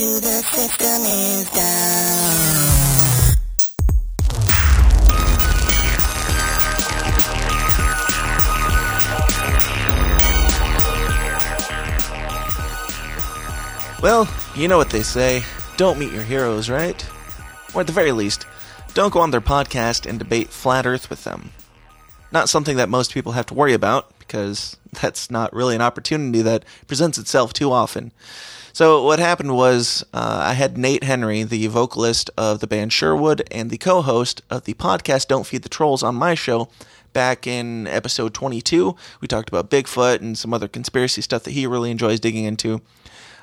to the system is down. Well, you know what they say. Don't meet your heroes, right? Or at the very least, don't go on their podcast and debate flat Earth with them. Not something that most people have to worry about, because that's not really an opportunity that presents itself too often. So, what happened was uh, I had Nate Henry, the vocalist of the band Sherwood and the co host of the podcast Don't Feed the Trolls, on my show back in episode 22. We talked about Bigfoot and some other conspiracy stuff that he really enjoys digging into.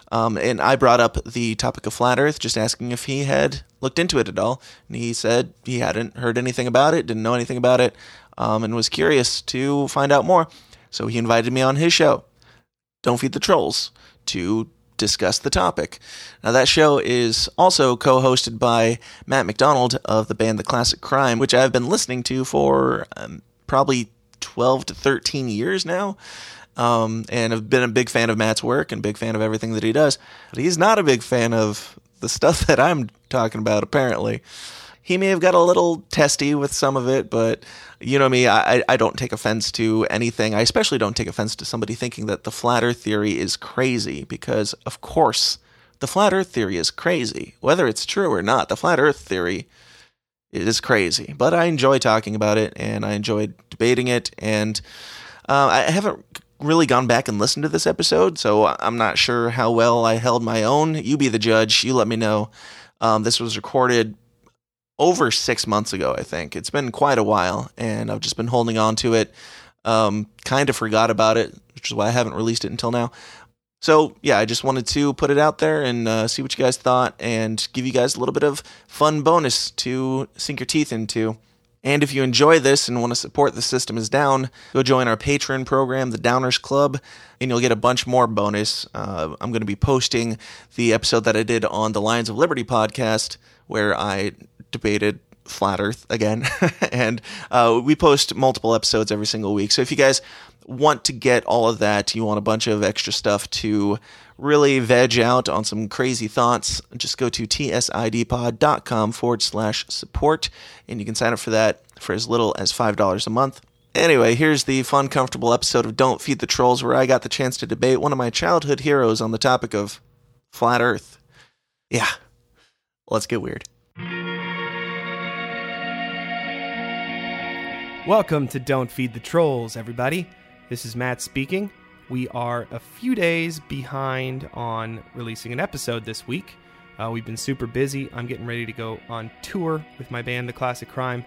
Um, and I brought up the topic of flat Earth, just asking if he had looked into it at all. And he said he hadn't heard anything about it, didn't know anything about it, um, and was curious to find out more. So he invited me on his show, Don't Feed the Trolls, to discuss the topic. Now, that show is also co hosted by Matt Macdonald of the band The Classic Crime, which I've been listening to for um, probably 12 to 13 years now. Um, and have been a big fan of Matt's work and big fan of everything that he does. But he's not a big fan of the stuff that I'm talking about, apparently. He may have got a little testy with some of it, but you know me, I, I don't take offense to anything. I especially don't take offense to somebody thinking that the flat earth theory is crazy, because of course, the flat earth theory is crazy. Whether it's true or not, the flat earth theory is crazy. But I enjoy talking about it and I enjoy debating it. And uh, I haven't really gone back and listened to this episode, so I'm not sure how well I held my own. You be the judge. You let me know. Um, this was recorded over six months ago, I think. It's been quite a while, and I've just been holding on to it. Um, kind of forgot about it, which is why I haven't released it until now. So, yeah, I just wanted to put it out there and uh, see what you guys thought and give you guys a little bit of fun bonus to sink your teeth into. And if you enjoy this and want to support The System is Down, go join our Patreon program, The Downers Club, and you'll get a bunch more bonus. Uh, I'm going to be posting the episode that I did on the Lions of Liberty podcast, where I debated flat Earth again. and uh, we post multiple episodes every single week. So if you guys want to get all of that, you want a bunch of extra stuff to really veg out on some crazy thoughts, just go to tsidpod.com forward slash support, and you can sign up for that for as little as $5 a month. Anyway, here's the fun, comfortable episode of Don't Feed the Trolls, where I got the chance to debate one of my childhood heroes on the topic of flat Earth. Yeah, let's get weird. Welcome to Don't Feed the Trolls, everybody. This is Matt speaking. We are a few days behind on releasing an episode this week. Uh, we've been super busy. I'm getting ready to go on tour with my band, The Classic Crime,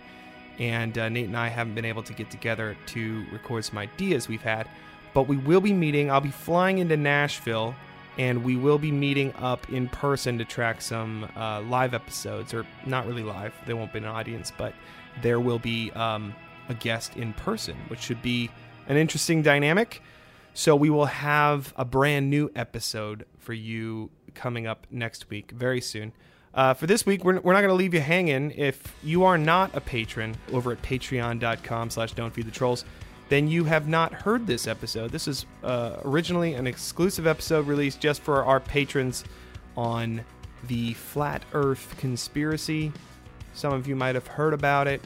and uh, Nate and I haven't been able to get together to record some ideas we've had. But we will be meeting. I'll be flying into Nashville, and we will be meeting up in person to track some uh, live episodes, or not really live. There won't be an audience, but there will be um, a guest in person, which should be an interesting dynamic. So we will have a brand new episode for you coming up next week, very soon. Uh, for this week, we're, we're not going to leave you hanging. If you are not a patron over at patreon.com slash don't feed the trolls, then you have not heard this episode. This is uh, originally an exclusive episode released just for our patrons on the flat earth conspiracy. Some of you might have heard about it.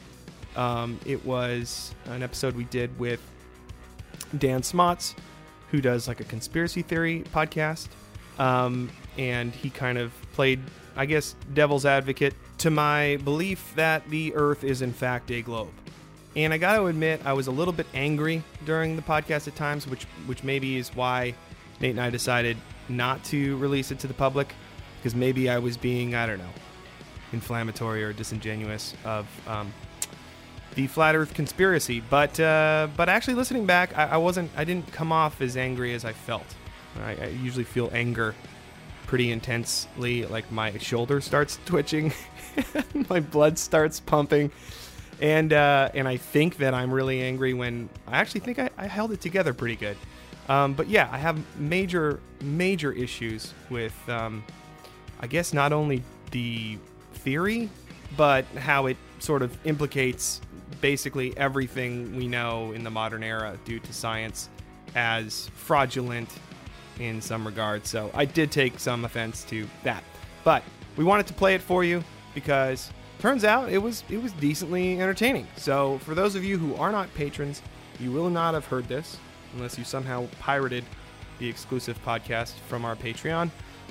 Um, it was an episode we did with Dan Smotz, who does like a conspiracy theory podcast. Um, and he kind of played, I guess, devil's advocate to my belief that the Earth is in fact a globe. And I got to admit, I was a little bit angry during the podcast at times, which which maybe is why Nate and I decided not to release it to the public, because maybe I was being, I don't know, inflammatory or disingenuous of um, the flat Earth conspiracy. But uh, but actually, listening back, I, I, wasn't. I didn't come off as angry as I felt. I, I, usually feel anger pretty intensely. Like my shoulder starts twitching, my blood starts pumping, and uh, and I think that I'm really angry when I actually think I, I held it together pretty good. Um, but yeah, I have major major issues with. Um, I guess not only the theory, but how it sort of implicates basically everything we know in the modern era due to science as fraudulent in some regards. So I did take some offense to that. But we wanted to play it for you because turns out it was it was decently entertaining. So for those of you who are not patrons, you will not have heard this unless you somehow pirated the exclusive podcast from our Patreon.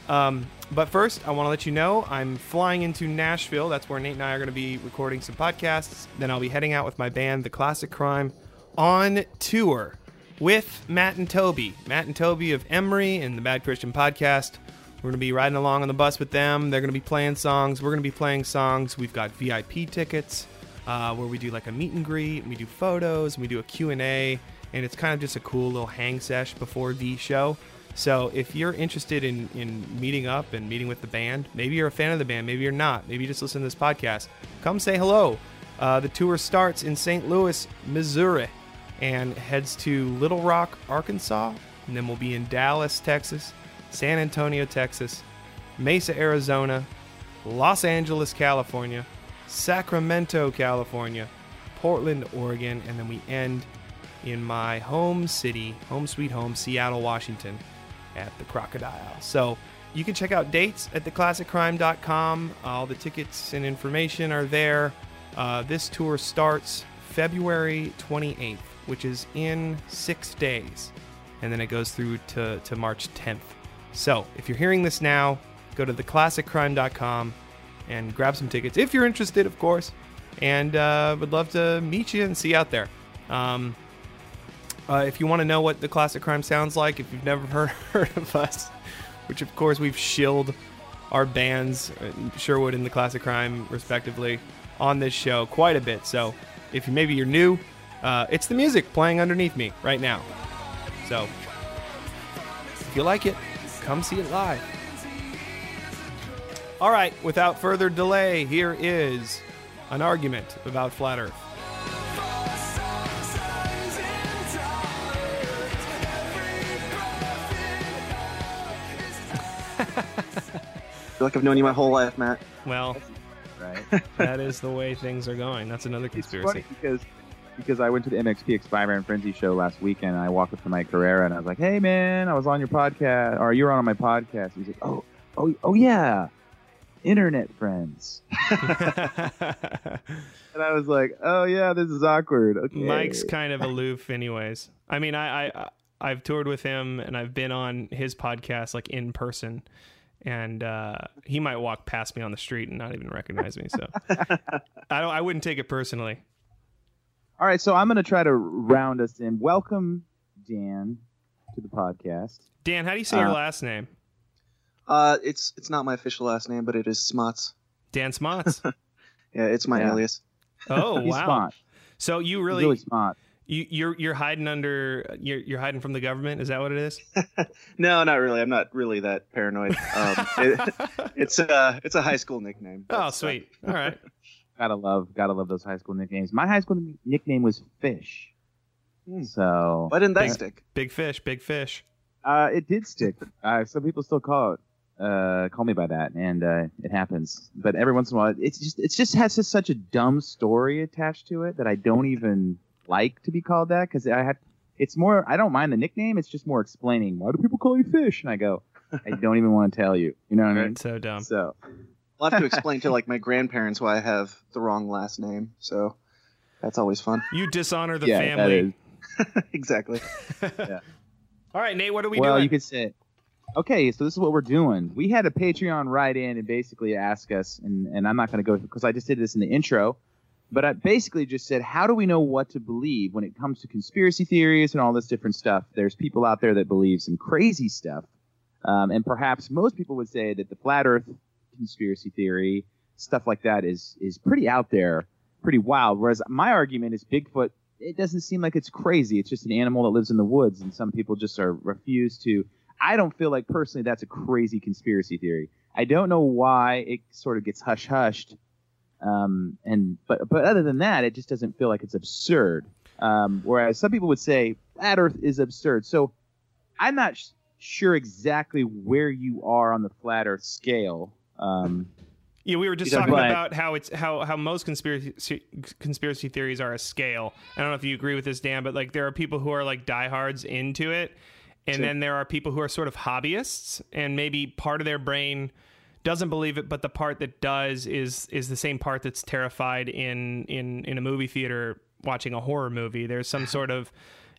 Um, but first, I want to let you know I'm flying into Nashville. That's where Nate and I are going to be recording some podcasts. Then I'll be heading out with my band, The Classic Crime, on tour with Matt and Toby. Matt and Toby of Emery and the Bad Christian podcast. We're going to be riding along on the bus with them. They're going to be playing songs. We're going to be playing songs. We've got VIP tickets uh, where we do like a meet and greet. And we do photos. And we do a Q&A. And it's kind of just a cool little hang sesh before the show. So if you're interested in, in meeting up and meeting with the band, maybe you're a fan of the band, maybe you're not, maybe you just listen to this podcast, come say hello. Uh, the tour starts in St. Louis, Missouri, and heads to Little Rock, Arkansas, and then we'll be in Dallas, Texas, San Antonio, Texas, Mesa, Arizona, Los Angeles, California, Sacramento, California, Portland, Oregon, and then we end in my home city, home sweet home, Seattle, Washington, at the Crocodile. So you can check out dates at theclassiccrime.com. All the tickets and information are there. Uh, this tour starts February 28th, which is in six days, and then it goes through to, to March 10th. So if you're hearing this now, go to theclassiccrime.com and grab some tickets if you're interested, of course. And uh, would love to meet you and see you out there. Um, uh, if you want to know what the classic crime sounds like, if you've never heard, heard of us, which of course we've shilled our bands, uh, Sherwood and the Classic Crime, respectively, on this show quite a bit. So if you, maybe you're new, uh, it's the music playing underneath me right now. So if you like it, come see it live. All right, without further delay, here is an argument about flat Earth. Feel like I've known you my whole life, Matt. Well, right? that is the way things are going. That's another it's conspiracy. funny because because I went to the MXP Expire and Frenzy show last weekend, and I walked up to Mike Herrera and I was like, "Hey, man, I was on your podcast, or you were on my podcast." He's like, "Oh, oh, oh, yeah, internet friends." And I was like, "Oh yeah, this is awkward." Okay, Mike's kind of aloof, anyways. I mean, I, I I've toured with him and I've been on his podcast like in person, and uh, he might walk past me on the street and not even recognize me. So I don't. I wouldn't take it personally. All right, so I'm going to try to round us in. Welcome, Dan, to the podcast. Dan, how do you say your Uh, last name? Uh, it's it's not my official last name, but it is Smotz. Dan Smotz. Yeah, it's my Yeah. alias. Oh wow! smart. So you really, really smart. You, you're you're hiding under you're you're hiding from the government? Is that what it is? No, not really. I'm not really that paranoid. Um, it, it's a it's a high school nickname. Oh, That's, uh, sweet. All right. Gotta love, gotta love those high school nicknames. My high school nickname was Fish. Hmm. So why didn't that Big- stick? Big fish, big fish. uh, it did stick. Uh, some people still call it, uh, call me by that, and uh, it happens. But every once in a while, it's just it just has just such a dumb story attached to it that I don't even like to be called that because I have. It's more. I don't mind the nickname. It's just more explaining why do people call you Fish, and I go, I don't even want to tell you. You know what I mean? So dumb. So I'll have to explain to like my grandparents why I have the wrong last name. So that's always fun. You dishonor the yeah, that family. is. exactly. All right, Nate. What are we well, doing? you could say. Okay, so this is what we're doing. We had a Patreon write in and basically ask us, and, and I'm not going to go because I just did this in the intro, but I basically just said, how do we know what to believe when it comes to conspiracy theories and all this different stuff? There's people out there that believe some crazy stuff, um, and perhaps most people would say that the flat Earth conspiracy theory, stuff like that, is is pretty out there, pretty wild. Whereas my argument is Bigfoot. It doesn't seem like it's crazy. It's just an animal that lives in the woods, and some people just are refuse to. I don't feel like personally that's a crazy conspiracy theory. I don't know why it sort of gets hush hushed. Um, and but but other than that, it just doesn't feel like it's absurd. Um, whereas some people would say flat Earth is absurd. So I'm not sh- sure exactly where you are on the flat Earth scale. Um, Yeah, we were just talking but- about how it's how how most conspiracy conspiracy theories are a scale. I don't know if you agree with this, Dan, but like there are people who are like diehards into it, and Sure. then there are people who are sort of hobbyists, and maybe part of their brain doesn't believe it, but the part that does is is the same part that's terrified in in in a movie theater watching a horror movie. There's some sort of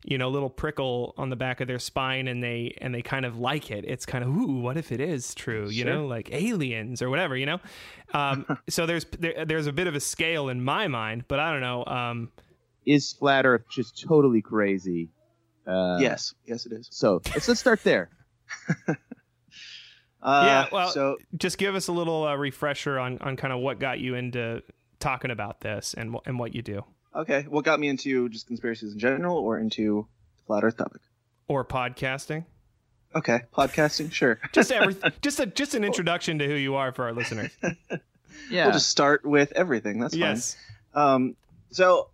you know little prickle on the back of their spine and they and they kind of like it it's kind of ooh what if it is true you know like aliens or whatever you know um, so there's there, there's a bit of a scale in my mind but i don't know um, Is flat Earth just totally crazy? Uh, yes, yes, it is. So let's let's start there. Uh, yeah well so just give us a little uh, refresher on on kind of what got you into talking about this and wh- and what you do okay, what got me into just conspiracies in general, or into the flat Earth topic? or podcasting Okay, podcasting, sure. just every just a just an introduction to who you are for our listeners Yeah. We'll just start with everything. That's fine. yes Um, so,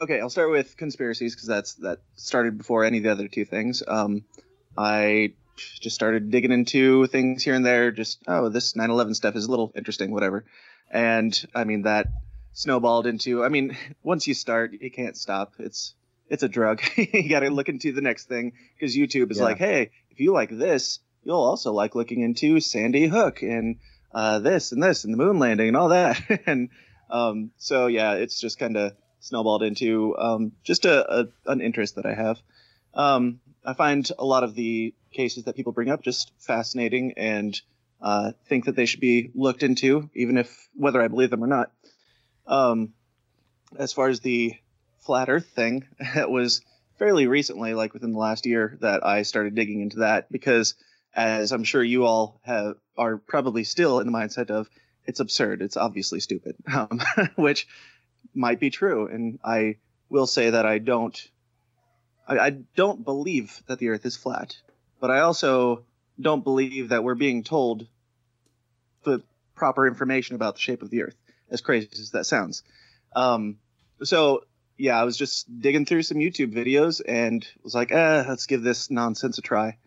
okay, I'll start with conspiracies because that's that started before any of the other two things. Um, I just started digging into things here and there. Just oh, this 9/11 stuff is a little interesting, whatever. And I mean that snowballed into. I mean, once you start, you can't stop. It's it's a drug. you got to look into the next thing because YouTube is Yeah. like, hey, if you like this, you'll also like looking into Sandy Hook and uh, this and this and the moon landing and all that. and um, so yeah, it's just kind of snowballed into um, just a, a an interest that I have. Um, I find a lot of the cases that people bring up just fascinating and uh, think that they should be looked into, even if whether I believe them or not. Um, as far as the flat Earth thing, it was fairly recently, like within the last year, that I started digging into that because, as I'm sure you all have, are probably still in the mindset of it's absurd, it's obviously stupid, um, which might be true, and I will say that I don't, I, I don't believe that the Earth is flat, but I also don't believe that we're being told the proper information about the shape of the Earth, as crazy as that sounds. Um, so yeah, I was just digging through some YouTube videos and was like, eh, let's give this nonsense a try.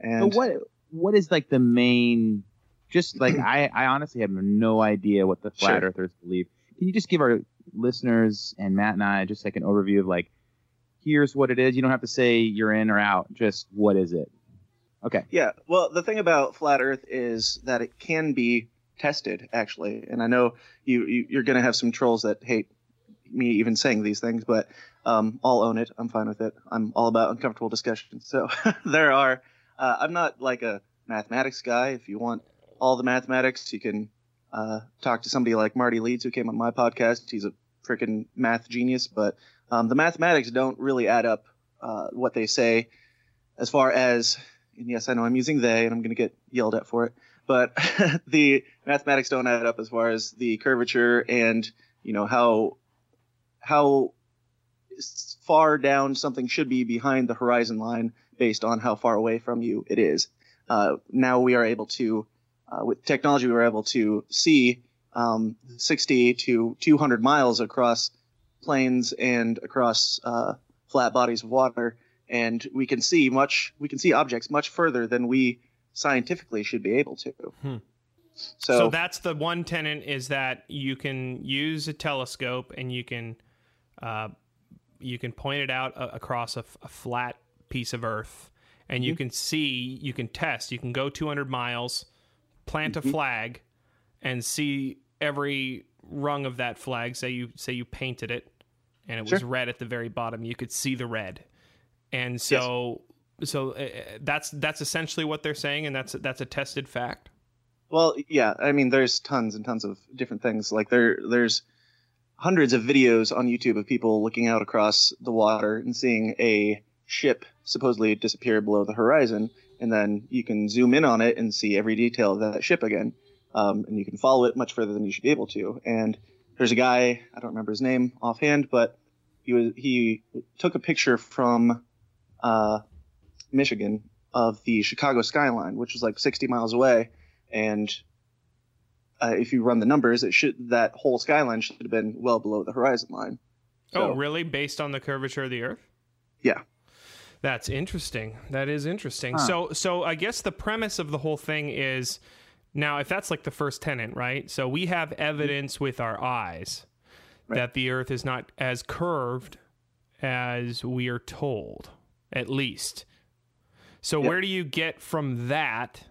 And But what what is like the main? Just like I, I honestly have no idea what the flat Sure. earthers believe. Can you just give our listeners and Matt and I just like an overview of like, here's what it is. You don't have to say you're in or out. Just what is it? Okay. Yeah, well, the thing about flat Earth is that it can be tested, actually. And I know you, you you're going to have some trolls that hate me even saying these things, but um, I'll own it. I'm fine with it. I'm all about uncomfortable discussion. So there are. Uh, I'm not like a mathematics guy. If you want all the mathematics, you can uh, talk to somebody like Marty Leeds, who came on my podcast. He's a freaking math genius, but um, the mathematics don't really add up uh, what they say as far as and yes, I know I'm using they, and I'm going to get yelled at for it. But the mathematics don't add up as far as the curvature and you know how how far down something should be behind the horizon line based on how far away from you it is. Uh, now we are able to, uh, with technology, we are able to see um, 60 to 200 miles across plains and across uh, flat bodies of water and we can see much we can see objects much further than we scientifically should be able to Hmm. so, So, that's the one tenant is that you can use a telescope and you can uh, you can point it out a- across a, f- a flat piece of Earth, and you can see you can test. You can go 200 miles, plant a flag, and see every rung of that flag. Say you say you painted it, and it was red at the very bottom. You could see the red, and so. So uh, that's that's essentially what they're saying, and that's that's a tested fact. well yeah i mean there's tons and tons of different things like there there's hundreds of videos on youtube of people looking out across the water and seeing a ship supposedly disappear below the horizon and then you can zoom in on it and see every detail of that ship again um, and you can follow it much further than you should be able to and there's a guy i don't remember his name offhand but he was he took a picture from uh, Michigan of the Chicago skyline, which was like 60 miles away, and uh, if you run the numbers, it should that whole skyline should have been well below the horizon line. oh, really? Based on the curvature of the Earth? Yeah. That's interesting. That is interesting. Huh. So, so I guess the premise of the whole thing is now, if that's like the first tenant, right? So we have evidence with our eyes Right. that the Earth is not as curved as we are told, at least. So Yep. where do you get from that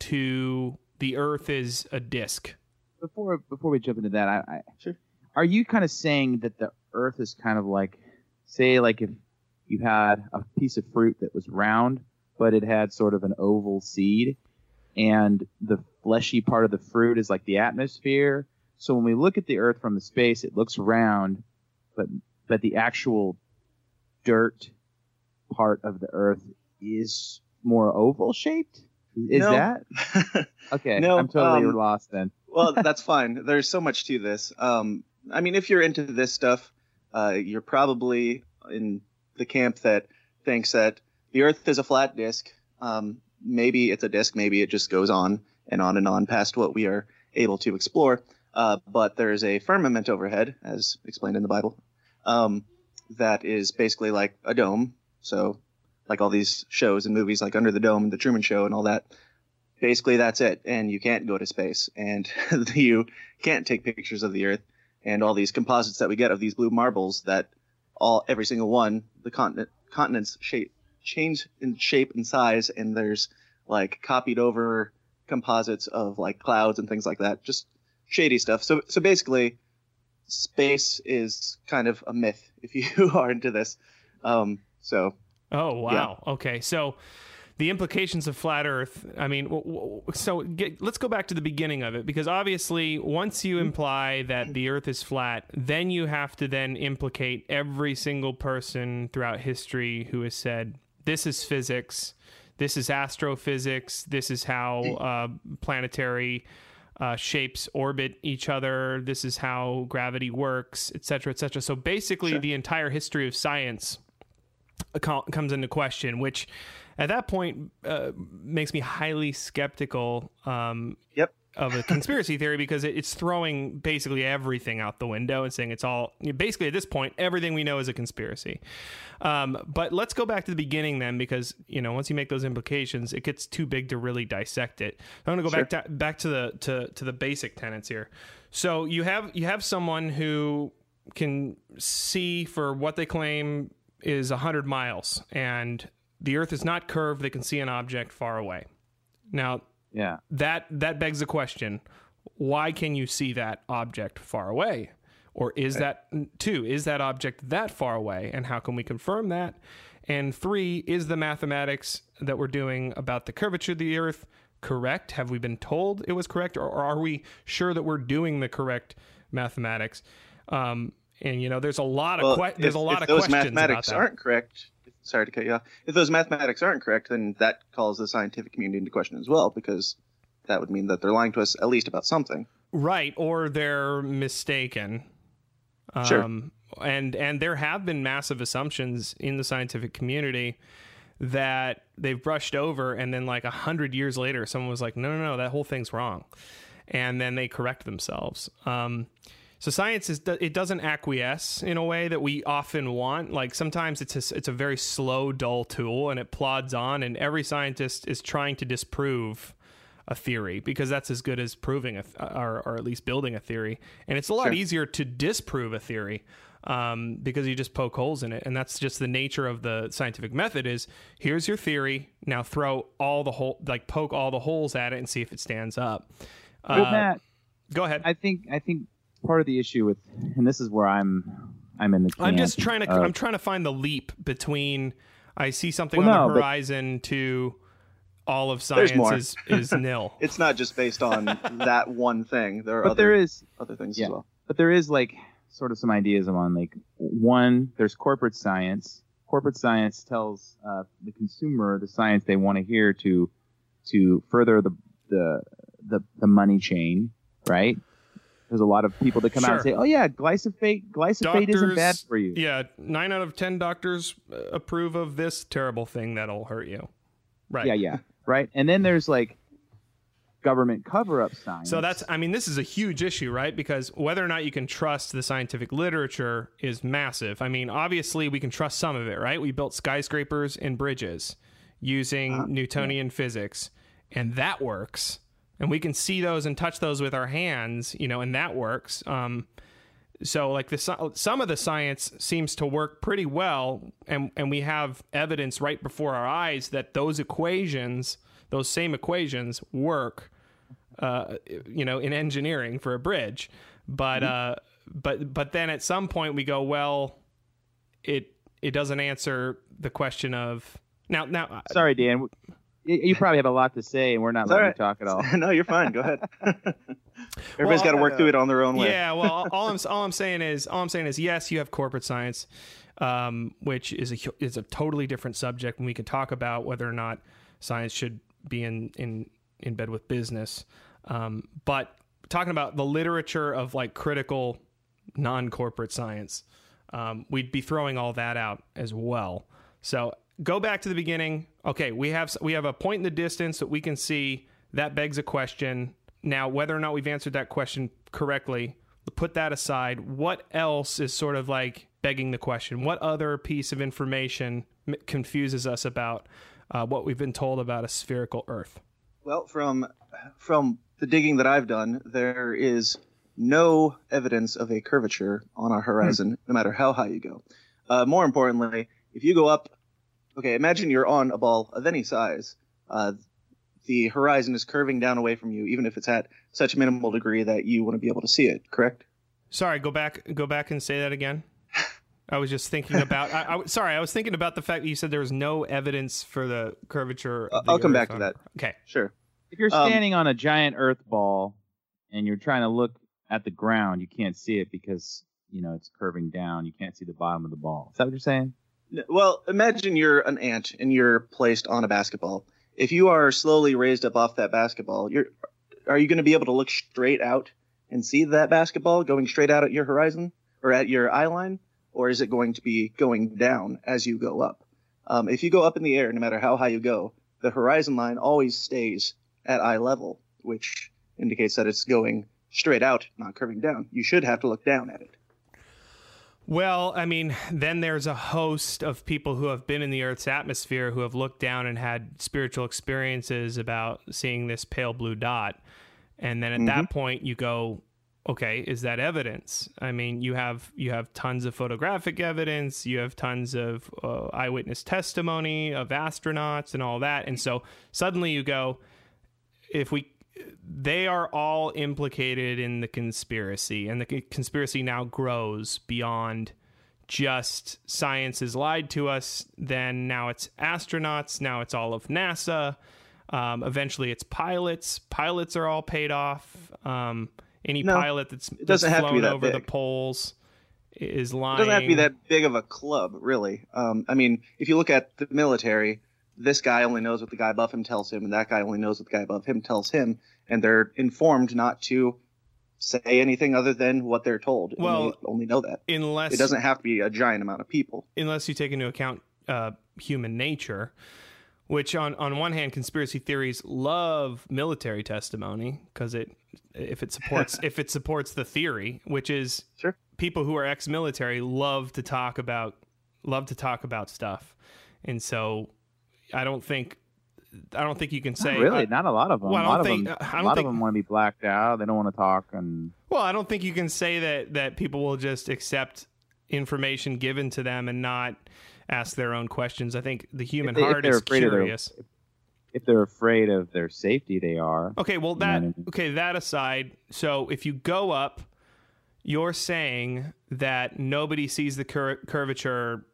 to the Earth is a disk? before before we jump into that, I, I Sure. Are you kind of saying that the Earth is kind of like, say, like if you had a piece of fruit that was round, but it had sort of an oval seed, and the fleshy part of the fruit is like the atmosphere. So when we look at the Earth from the space, it looks round, but but the actual dirt part of the Earth is more oval shaped. Is No. that okay? No, I'm totally um, lost then. well, that's fine. There's so much to this. Um, I mean, if you're into this stuff, uh, you're probably in the camp that thinks that the Earth is a flat disk. Um, maybe it's a disk. Maybe it just goes on and on and on past what we are able to explore. Uh, but there's a firmament overhead, as explained in the Bible, um, that is basically like a dome. So, like all these shows and movies, like Under the Dome and The Truman Show and all that. Basically, that's it. And you can't go to space, and you can't take pictures of the Earth, and all these composites that we get of these blue marbles that all every single one the continent continents shape change in shape and size, and there's like copied over composites of like clouds and things like that. Just shady stuff. So so basically, space is kind of a myth if you are into this. Um, so Oh wow. Okay, so the implications of flat Earth. I mean, so get, let's go back to the beginning of it because obviously, once you imply that the Earth is flat, then you have to then implicate every single person throughout history who has said this is physics, this is astrophysics, this is how uh, planetary. Uh, shapes orbit each other. This is how gravity works, et cetera, et cetera. So basically, the entire history of science comes into question, which at that point uh, makes me highly skeptical um, yep. Of a conspiracy theory because it, it's throwing basically everything out the window and saying it's all basically at this point everything we know is a conspiracy. Um, but let's go back to the beginning then, because you know once you make those implications, it gets too big to really dissect it. I'm going to go back to back to the to to the basic tenets here. So you have you have someone who can see for what they claim is 100 miles and the earth is not curved they can see an object far away now Yeah. that that begs the question why can you see that object far away? Or is that two is that object that far away? And how can we confirm that? And three is the mathematics that we're doing about the curvature of the earth correct? Have we been told it was correct? Or, are we sure that we're doing the correct mathematics? Um, and you know there's a lot of Well, que- there's if, a lot if of those questions mathematics about that. aren't correct, sorry to cut you off. If those mathematics aren't correct, then that calls the scientific community into question as well, because that would mean that they're lying to us at least about something. Right, or they're mistaken. Sure. Um, and and there have been massive assumptions in the scientific community that they've brushed over, and then like a hundred years later, someone was like, "No, no, no, that whole thing's wrong," and then they correct themselves. Um, so science is it doesn't acquiesce in a way that we often want. Like sometimes it's a, it's a very slow, dull tool, and it plods on, and every scientist is trying to disprove a theory because that's as good as proving a th- or, or at least building a theory and it's a lot Sure. easier to disprove a theory um, because you just poke holes in it and that's just the nature of the scientific method is here's your theory now throw all the hole like poke all the holes at it and see if it stands up uh, Matt, go ahead I think I think part of the issue with, and this is where I'm, I'm in the. i'm just trying to of- i'm trying to find the leap between i see something Well, on no, the but- horizon to all of science is, is nil It's not just based on that one thing. There are but other, there is, other things yeah. as well. but there is like sort of some ideas on like one. There's corporate science. Corporate science tells uh, the consumer the science they want to hear to, to further the the the, the money chain, right? There's a lot of people that come out and say, "Oh yeah, glyphosate glyphosate isn't bad for you." Yeah, nine out of ten doctors uh, approve of this terrible thing that'll hurt you. Right. yeah, yeah, right. And then there's like government cover-up science. So that's, I mean, this is a huge issue, right? Because whether or not you can trust the scientific literature is massive. I mean, obviously, we can trust some of it, right? We built skyscrapers and bridges using Newtonian physics, and that works. And we can see those and touch those with our hands, you know, and that works. Um, So like the some of the science seems to work pretty well, and and we have evidence right before our eyes that those equations, those same equations, work. Uh, you know, in engineering for a bridge, but uh, but but then at some point we go, well, it it doesn't answer the question of now now Sorry, Dan. You, you probably have a lot to say, and we're not letting all you talk at all. no, you're fine. Go ahead. Everybody's Well, got to work through it on their own way. Yeah, well, all- all I'm all I'm saying is all I'm saying is yes, you have corporate science, um, which is a is a totally different subject, and we can talk about whether or not science should be in in in bed with business. Um, but talking about the literature of like critical non-corporate science, um, we'd be throwing all that out as well. So go back to the beginning. Okay, we have we have a point in the distance that we can see. That begs a question. Now, whether or not we've answered that question correctly, put that aside. What else is sort of like begging the question? What other piece of information m- confuses us about uh, what we've been told about a spherical Earth? Well, from from the digging that I've done, there is no evidence of a curvature on our horizon, no matter how high you go. Uh, more importantly, if you go up, okay, imagine you're on a ball of any size. Uh, the horizon is curving down away from you, even if it's at such a minimal degree that you want to be able to see it. Correct? Sorry, go back go back and say that again. I was just thinking about. I, I, sorry, I was thinking about the fact that you said there was no evidence for the curvature. Of the I'll come Earth back to that. Okay. Sure. If you're Um, standing on a giant Earth ball and you're trying to look at the ground, you can't see it because you know it's curving down. You can't see the bottom of the ball. Is that what you're saying? Well, imagine you're an ant and you're placed on a basketball. If you are slowly raised up off that basketball, you're are you going to be able to look straight out and see that basketball going straight out at your horizon or at your eye line, or is it going to be going down as you go up? Um, if you go up in the air, no matter how high you go, the horizon line always stays at eye level, which indicates that it's going straight out, not curving down. You should have to look down at it. Well, I mean, then there's a host of people who have been in the Earth's atmosphere who have looked down and had spiritual experiences about seeing this pale blue dot. And then at that point you go, okay, is that evidence? I mean, you have you have tons of photographic evidence, you have tons of uh, eyewitness testimony of astronauts and all that. And so suddenly you go, if we they are all implicated in the conspiracy and the conspiracy now grows beyond just science has lied to us then now it's astronauts now it's all of nasa um, eventually it's pilots. Pilots are all paid off. Um, any No, pilot that's, doesn't that's have to be flown that over the poles is lying It doesn't have to be that big of a club, really. Um, I mean, if you look at the military, this guy only knows what the guy above him tells him, and that guy only knows what the guy above him tells him, and they're informed not to say anything other than what they're told. and Well, they only know that. unless It doesn't have to be a giant amount of people. unless you take into account uh, human nature, which on on one hand, conspiracy theories love military testimony because it if it supports if it supports the theory, which is Sure. people who are ex-military love to talk about love to talk about stuff, and so I don't think I don't think you can say Not really, uh, not a lot of them. well, I a lot don't of think- them, I a don't lot think- of them want to be blacked out. They don't want to talk, and Well, I don't think you can say that that people will just accept information given to them and not ask their own questions. I think the human they- heart is of their- curious. if they're afraid of their safety, they are. Okay, well that okay, that aside, so if you go up, you're saying that nobody sees the cur- curvature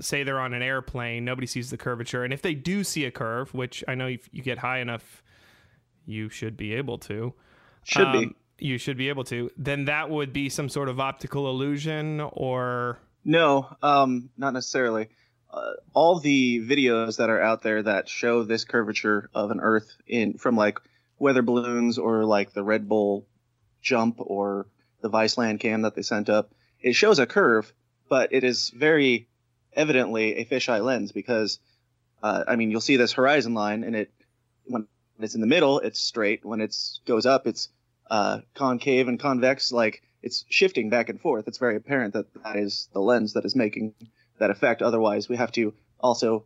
say they're on an airplane, nobody sees the curvature, and if they do see a curve, which I know if you get high enough you should be able to. Should be. um, You should be able to. Then that would be some sort of optical illusion or No, um, not necessarily. Uh, all the videos that are out there that show this curvature of an Earth in from like weather balloons or like the Red Bull jump or the Viceland cam that they sent up, it shows a curve, but it is very evidently a fisheye lens because, uh, I mean, you'll see this horizon line and it when it's in the middle, it's straight. When it goes up, it's uh, concave and convex, like it's shifting back and forth. It's very apparent that that is the lens that is making that effect. Otherwise, we have to also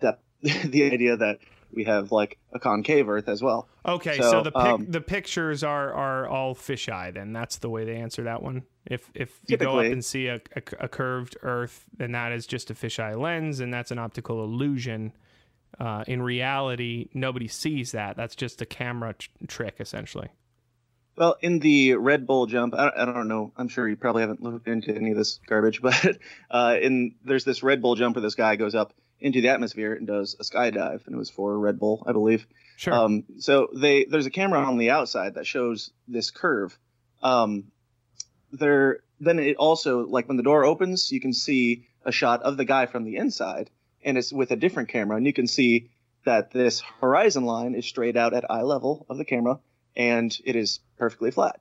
that the idea that we have like a concave Earth as well. Okay, so, So, the pic- um, the pictures are are all fisheye. Then that's the way they answer that one. If if you go up and see a, a, a curved Earth, then that is just a fisheye lens, and that's an optical illusion. Uh, in reality, nobody sees that. That's just a camera tr- trick, essentially. Well, in the Red Bull jump, I don't, I don't know. I'm sure you probably haven't looked into any of this garbage, but uh, in there's this Red Bull jump where this guy goes up into the atmosphere and does a skydive, and it was for Red Bull, I believe. Sure. Um, so they there's a camera on the outside that shows this curve. Um, there then it also like when the door opens, you can see a shot of the guy from the inside, and it's with a different camera, and you can see that this horizon line is straight out at eye level of the camera, and it is perfectly flat.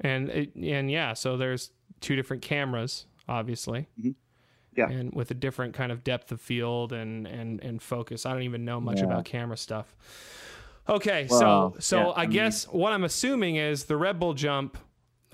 and it, and yeah, so there's two different cameras, obviously. Mhm. Yeah. And with a different kind of depth of field and and and focus. I don't even know much Yeah. about camera stuff. Okay, Well, so so yeah, I, I mean- guess what I'm assuming is the Red Bull jump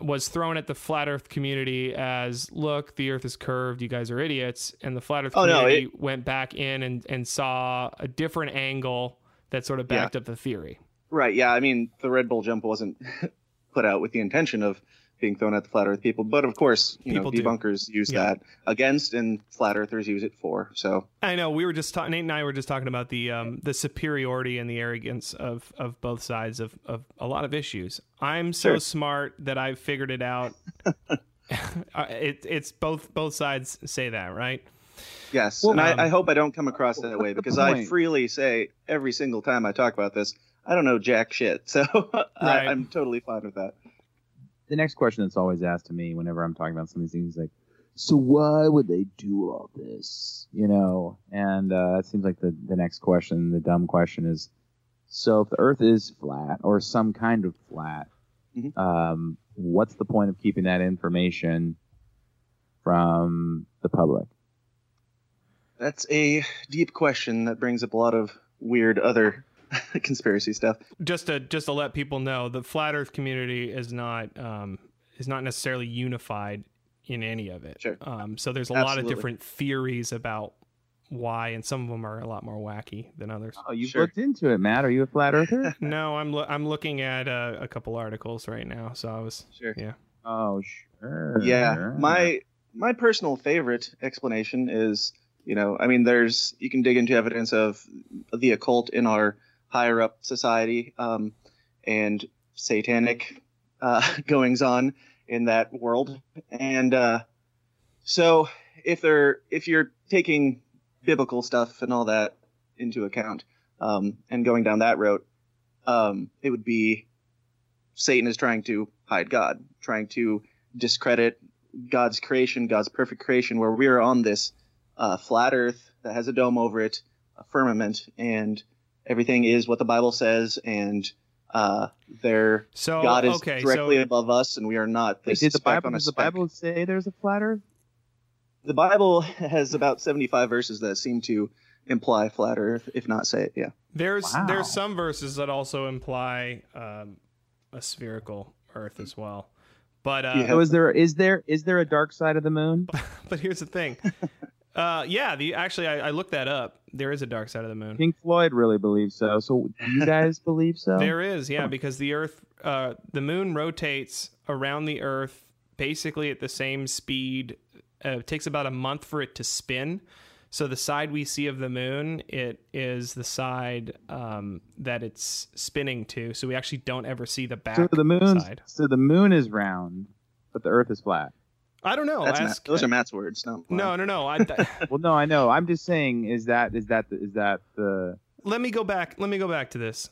was thrown at the flat Earth community as look, the Earth is curved, you guys are idiots, and the flat Earth Oh, no, community went back in and and saw a different angle that sort of Yeah. backed up the theory. Right. Yeah. I mean, the Red Bull jump wasn't put out with the intention of being thrown at the flat Earth people, but of course, you People know, do. debunkers use Yeah. that against, and flat Earthers use it for. So I know we were just talking. Nate and I were just talking about the um, the superiority and the arrogance of of both sides of of a lot of issues. I'm so Sure. smart that I've figured it out. Uh, it, it's both both sides say that, right? yes, Well, and um, I, I hope I don't come across that way because I freely say every single time I talk about this, I don't know jack shit. So. I, I'm totally fine with that. The next question that's always asked to me whenever I'm talking about some of these things is like, so why would they do all this? You know, and uh, it seems like the, the next question, the dumb question is, so if the Earth is flat or some kind of flat, Mhm. um, what's the point of keeping that information from the public? That's a deep question that brings up a lot of weird other conspiracy stuff. Just to just to let people know, the flat Earth community is not um, is not necessarily unified in any of it. Sure. Um, so there's a lot of different theories about why, and some of them are a lot more wacky than others. Oh, you've Sure. looked into it, Matt. Are you a flat earther? No, I'm lo- I'm looking at uh, a couple articles right now, so I was Sure. yeah. oh, sure. Yeah, my my personal favorite explanation is, you know, I mean, there's you can dig into evidence of the occult in our higher up society, um, and satanic uh, goings on in that world, and uh, so if they're if you're taking biblical stuff and all that into account, um, and going down that route, um, it would be Satan is trying to hide God, trying to discredit God's creation, God's perfect creation, where we are on this uh, flat earth that has a dome over it, a firmament, and everything is what the Bible says, and uh, there So God is okay, directly so above us, and we are not. Wait, did the Bible on a does the. Bible say there's a flat Earth? The Bible has about seventy-five verses that seem to imply flat Earth, if not say it. Yeah. there's Wow. there's some verses that also imply um, a spherical Earth as well, but uh, You have- So is there is there is there a dark side of the moon? but here's the thing. Uh, yeah, the actually I, I looked that up. There is a dark side of the moon. Pink Floyd really believes so. So do you guys believe so? There is, yeah, because the Earth, uh, the moon rotates around the Earth basically at the same speed. Uh, it takes about a month for it to spin. So the side we see of the moon, it is the side um, that it's spinning to. So we actually don't ever see the back so the moon side. so the moon is round, but the Earth is flat. I don't know. That's Ask, Matt, those are Matt's words. Not mine. no, no, no. I, th- well, no, I know. I'm just saying. Is that is that the, is that the let me go back. Let me go back to this.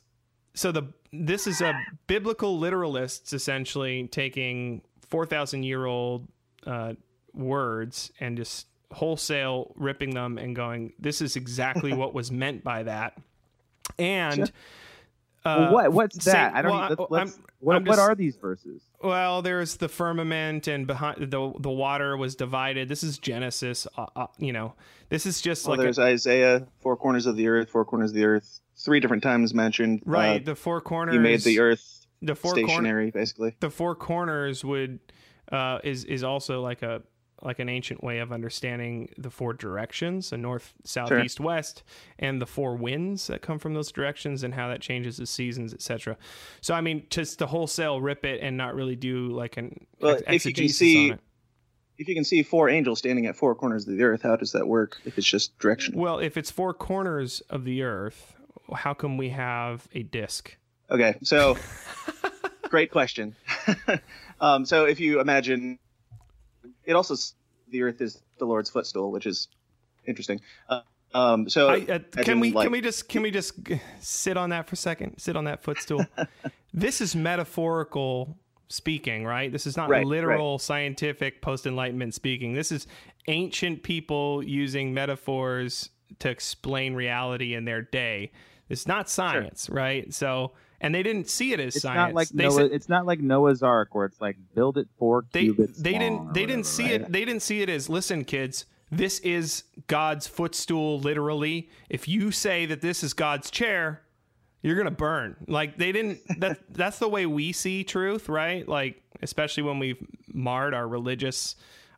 So the this is a biblical literalists essentially taking four thousand year old uh, words and just wholesale ripping them and going, "This is exactly what was meant by that." And uh, well, what what's say- that? I don't. well, let's, let's, I'm- what I'm what are these verses? well, there's the firmament, and behind the the water was divided. This is Genesis. Uh, uh, you know, this is just Well, like a, there's Isaiah, four corners of the earth, four corners of the earth, three different times mentioned. right. Uh, the four corners. he made the earth the four corners. stationary, basically. the four corners would uh, is is also like a like an ancient way of understanding the four directions, a north, south, east, west, and the four winds that come from those directions and how that changes the seasons, etc. So I mean, just to wholesale rip it and not really do like an Well, ex- if you can see- on it. If you can see four angels standing at four corners of the earth, how does that work? If it's just directional. Well, if it's four corners of the earth, how come we have a disc? Okay, so great question. um, so if you imagine, it also the earth is the Lord's footstool, which is interesting. Uh, um, so I, uh, can we like- can we just can we just sit on that for a second? Sit on that footstool. this is metaphorical speaking, right? This is not Right, literal scientific post enlightenment speaking. This is ancient people using metaphors to explain reality in their day. It's not science, right? So, and they didn't see it as It's science. not like they Noah. said- it's not like Noah's Ark where it's like build it four they cubits. they didn't they didn't see right? it they didn't see it as listen kids this is god's footstool literally if you say that this is god's chair you're gonna burn like they didn't that that's the way we see truth right like especially when we've marred our religious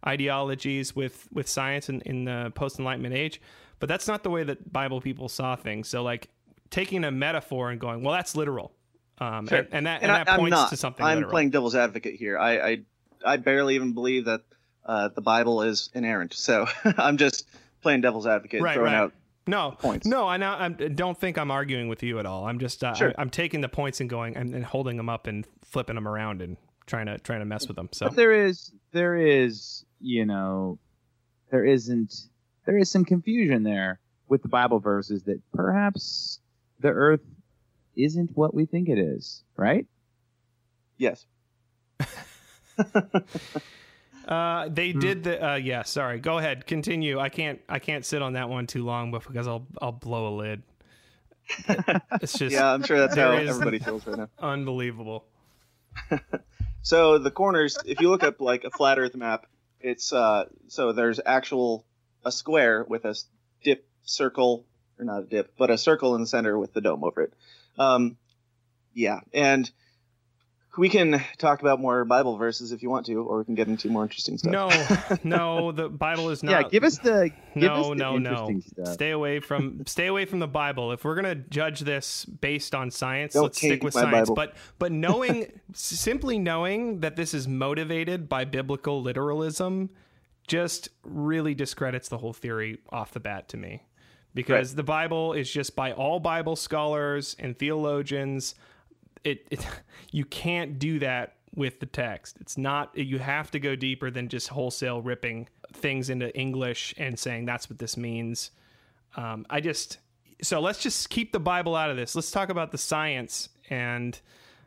ideologies with with science in, in the post-enlightenment age but that's not the way that bible people saw things so like taking a metaphor and going well that's literal um, Sure. and, and that and and that I, am points not. to something I'm literal. playing devil's advocate here. I I, I barely even believe that uh, the Bible is inerrant. So I'm just playing devil's advocate, Right, throwing right. out. No, points. No, I now I don't think I'm arguing with you at all. I'm just uh, Sure. I, am taking the points and going and, and holding them up and flipping them around and trying to trying to mess with them. So But there is there is you know there isn't there is some confusion there with the Bible verses that perhaps the earth isn't what we think it is, right? Yes. uh, they Hmm. did the uh, yeah. Sorry, go ahead, continue. I can't I can't sit on that one too long, but because I'll I'll blow a lid. It's just Yeah, I'm sure that's how everybody feels right now. unbelievable. So the corners, if you look up like a flat Earth map, it's uh so there's actual a square with a dip circle or not a dip, but a circle in the center with the dome over it. Um, yeah, and we can talk about more Bible verses if you want to, or we can get into more interesting stuff. No, no, the Bible is not. yeah, give us the give no, us the no, no. stuff. Stay away from stay away from the Bible. If we're gonna judge this based on science, Don't let's stick with science. Bible. But but knowing simply knowing that this is motivated by biblical literalism just really discredits the whole theory off the bat to me. Because the Bible is just by all Bible scholars and theologians, it, it you can't do that with the text. It's not you have to go deeper than just wholesale ripping things into English and saying that's what this means. Um, I just so let's just keep the Bible out of this. Let's talk about the science and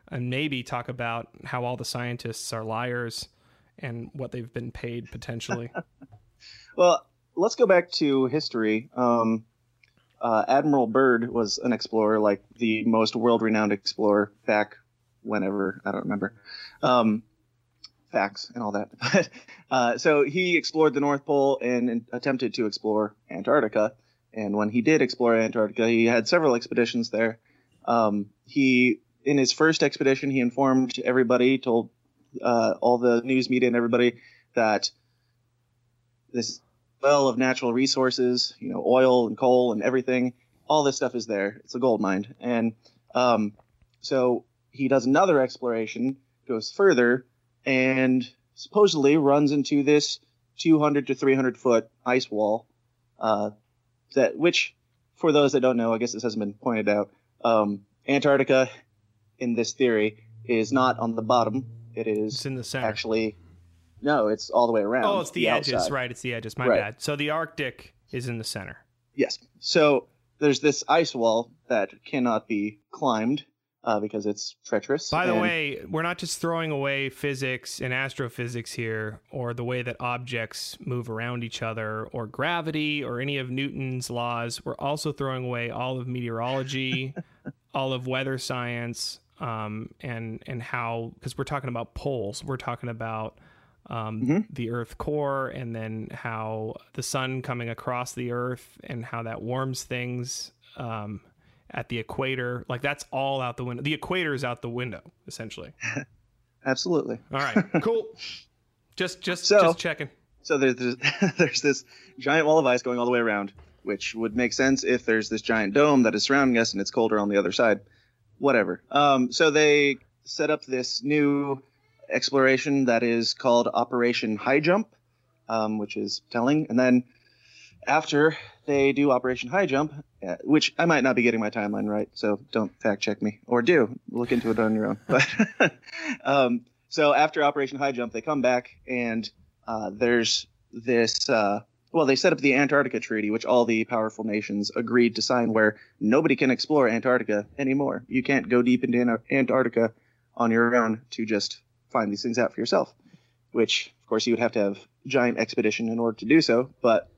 and maybe talk about how all the scientists are liars and what they've been paid potentially. Well, let's go back to history. Um, uh, Admiral Byrd was an explorer, like the most world-renowned explorer back whenever I don't remember. Um, facts and all that. But uh, so he explored the North Pole and, and attempted to explore Antarctica. And when he did explore Antarctica, he had several expeditions there. Um, he, in his first expedition, he informed everybody, told uh, all the news media and everybody that this well of natural resources, you know, oil and coal and everything. All this stuff is there. It's a gold mine. And um, so he does another exploration, goes further, and supposedly runs into this 200 to 300 foot ice wall. Uh, that which, for those that don't know, I guess this hasn't been pointed out. Um, Antarctica, in this theory, is not on the bottom. It It's in the center. actually no. It's all the way around. oh, it's the, edges, outside. right? It's the edges. My Right. bad. So the Arctic is in the center. Yes. So there's this ice wall that cannot be climbed uh, because it's treacherous. By the and- way, we're not just throwing away physics and astrophysics here, or the way that objects move around each other, or gravity, or any of Newton's laws. We're also throwing away all of meteorology, all of weather science, um, and and how because we're talking about poles. We're talking about um, Mhm. the Earth core, and then how the sun coming across the Earth, and how that warms things. Um, at the equator, like that's all out the window. The equator is out the window, essentially. absolutely. All right, cool. Just, just, So- just checking. So there's this, there's this giant wall of ice going all the way around, which would make sense if there's this giant dome that is surrounding us and it's colder on the other side. Whatever. Um, so they set up this new exploration that is called Operation High Jump, um, which is telling. And then after they do Operation High Jump, uh, which I might not be getting my timeline right, so don't fact check me or do look into it on your own. But um, so after Operation High Jump, they come back and uh, there's this. Uh, well, they set up the Antarctica Treaty, which all the powerful nations agreed to sign, where nobody can explore Antarctica anymore. You can't go deep into Antarctica on your own to just find these things out for yourself. Which, of course, you would have to have giant expedition in order to do so. But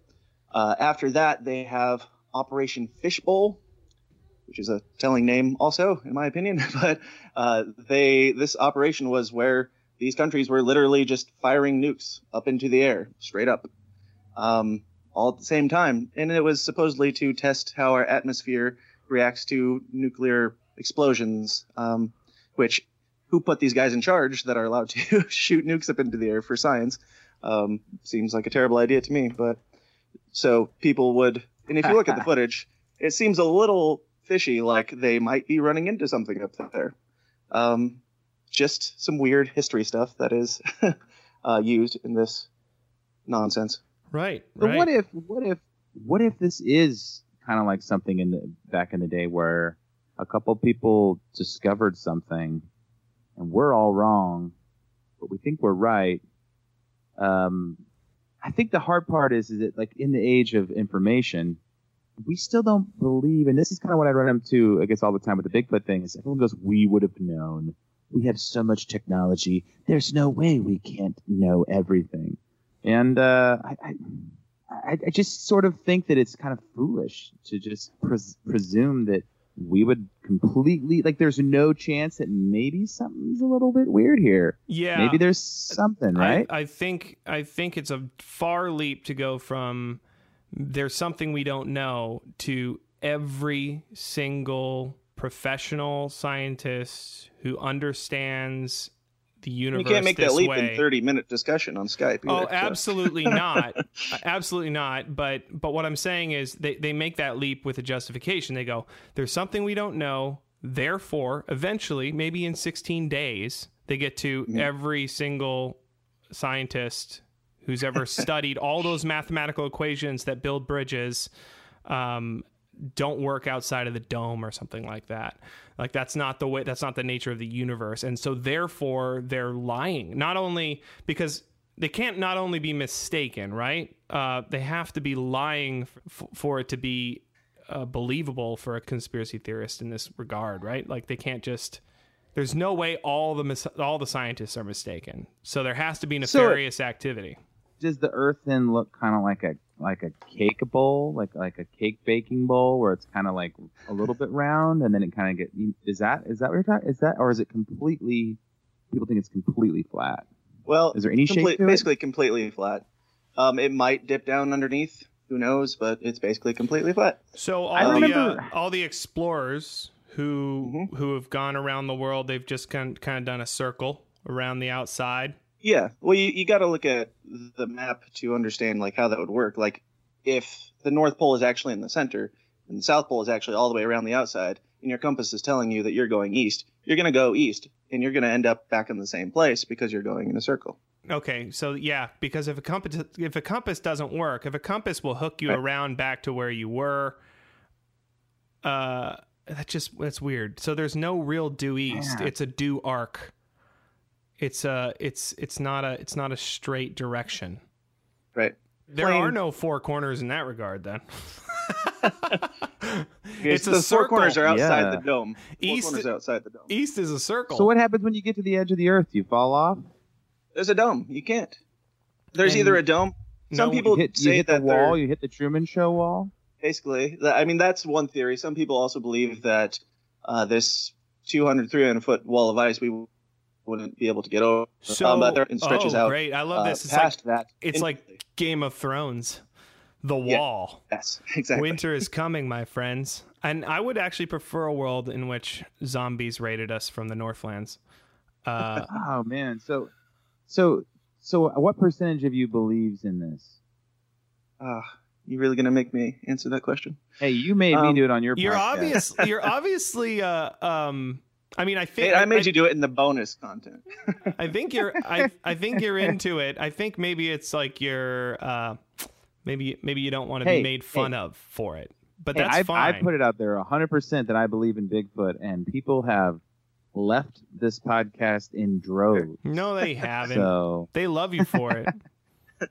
uh, after that, they have Operation Fishbowl, which is a telling name, also, in my opinion. but uh, they this operation was where these countries were literally just firing nukes up into the air, straight up, um, all at the same time. And it was supposedly to test how our atmosphere reacts to nuclear explosions, um, which who put these guys in charge that are allowed to shoot nukes up into the air for science? Um, seems like a terrible idea to me, but so people would, and if you look at the footage, it seems a little fishy, like they might be running into something up there. Um, just some weird history stuff that is uh, used in this nonsense. Right. But right. what if what if what if this is kind of like something in the back in the day where a couple people discovered something and we're all wrong, but we think we're right. Um, I think the hard part is, is that like in the age of information, we still don't believe, and this is kind of what I run into, I guess, all the time with the Bigfoot thing is everyone goes, we would have known. We have so much technology. There's no way we can't know everything. And uh, I, I, I, just sort of think that it's kind of foolish to just pres- presume that we would completely like. There's no chance that maybe something's a little bit weird here. Yeah. Maybe there's something, right? I, I think I think it's a far leap to go from there's something we don't know to every single professional scientist who understands the universe. You can't make that leap way. in 30 minute discussion on Skype. Oh, either, so. absolutely not. absolutely not. But but what I'm saying is they, they make that leap with a justification. They go, there's something we don't know. Therefore, eventually, maybe in 16 days, they get to every single scientist who's ever studied all those mathematical equations that build bridges um, don't work outside of the dome or something like that. Like that's not the way that's not the nature of the universe. And so therefore they're lying. Not only because they can't not only be mistaken, right? Uh, they have to be lying f- for it to be uh, believable for a conspiracy theorist in this regard, right? Like they can't just. There's no way all the mis- all the scientists are mistaken. So there has to be So- nefarious activity. Does the Earth then look kind of like a like a cake bowl, like like a cake baking bowl, where it's kind of like a little bit round, and then it kind of get? Is that is that what you're talking? Is that or is it completely? People think it's completely flat. Well, Is there any shape complete- to it? basically completely flat. Um, it might dip down underneath. Who knows? But it's basically completely flat. So I all the uh, all the explorers who Mm-hmm. who have gone around the world, they've just kind kind of done a circle around the outside. Yeah. Well, you, you got to look at the map to understand like how that would work. Like if the North Pole is actually in the center and the South Pole is actually all the way around the outside, and your compass is telling you that you're going east, you're going to go east, and you're going to end up back in the same place because you're going in a circle. Okay, so yeah, because if a compass if a compass doesn't work, if a compass will hook you Right. around back to where you were, uh, that just that's weird. So there's no real due east; Yeah. it's a due arc. It's a it's it's not a it's not a straight direction. Right. There Plain- are no four corners in that regard. Then It's a the four corners are outside Yeah. the dome. Four East- corners outside the dome. east is a circle. So what happens when you get to the edge of the Earth? Do you fall off? There's a dome. You can't. There's And- either a dome. Some No, people You hit, you say hit that they're- wall. You hit the Truman Show wall. basically i mean that's one theory some people also believe that uh, this 200 300 foot wall of ice we wouldn't be able to get over So um, but there, it stretches oh, out Great, I love uh, this. It's like past that it's like. Game of Thrones, the Yeah. wall. yes exactly Winter is coming, my friends. And I would actually prefer a world in which zombies raided us from the Northlands. Uh, Oh man. So, so, So, what percentage of you believes in this? Uh, you really gonna make me answer that question? Hey, you made me Um, do it on your. You're podcast. obvious. You're obviously. Uh, um, I mean, I think Hey, I made you do it in the bonus content. I think you're. I I think you're into it. I think maybe it's like you're. Uh, maybe maybe you don't want to Hey, be made fun hey. of for it. But Hey, that's I, fine. I put it out there 100% that I believe in Bigfoot, and people have left this podcast in droves. no, they haven't. So They love you for it.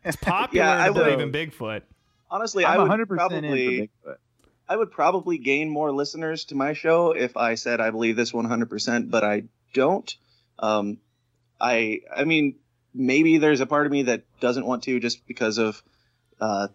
It's popular Yeah, I to believe in Bigfoot. Honestly, I'm I would 100% in for Bigfoot. I would probably gain more listeners to my show if I said I believe this 100%, but I don't. Um, I I mean, maybe there's a part of me that doesn't want to just because of uh,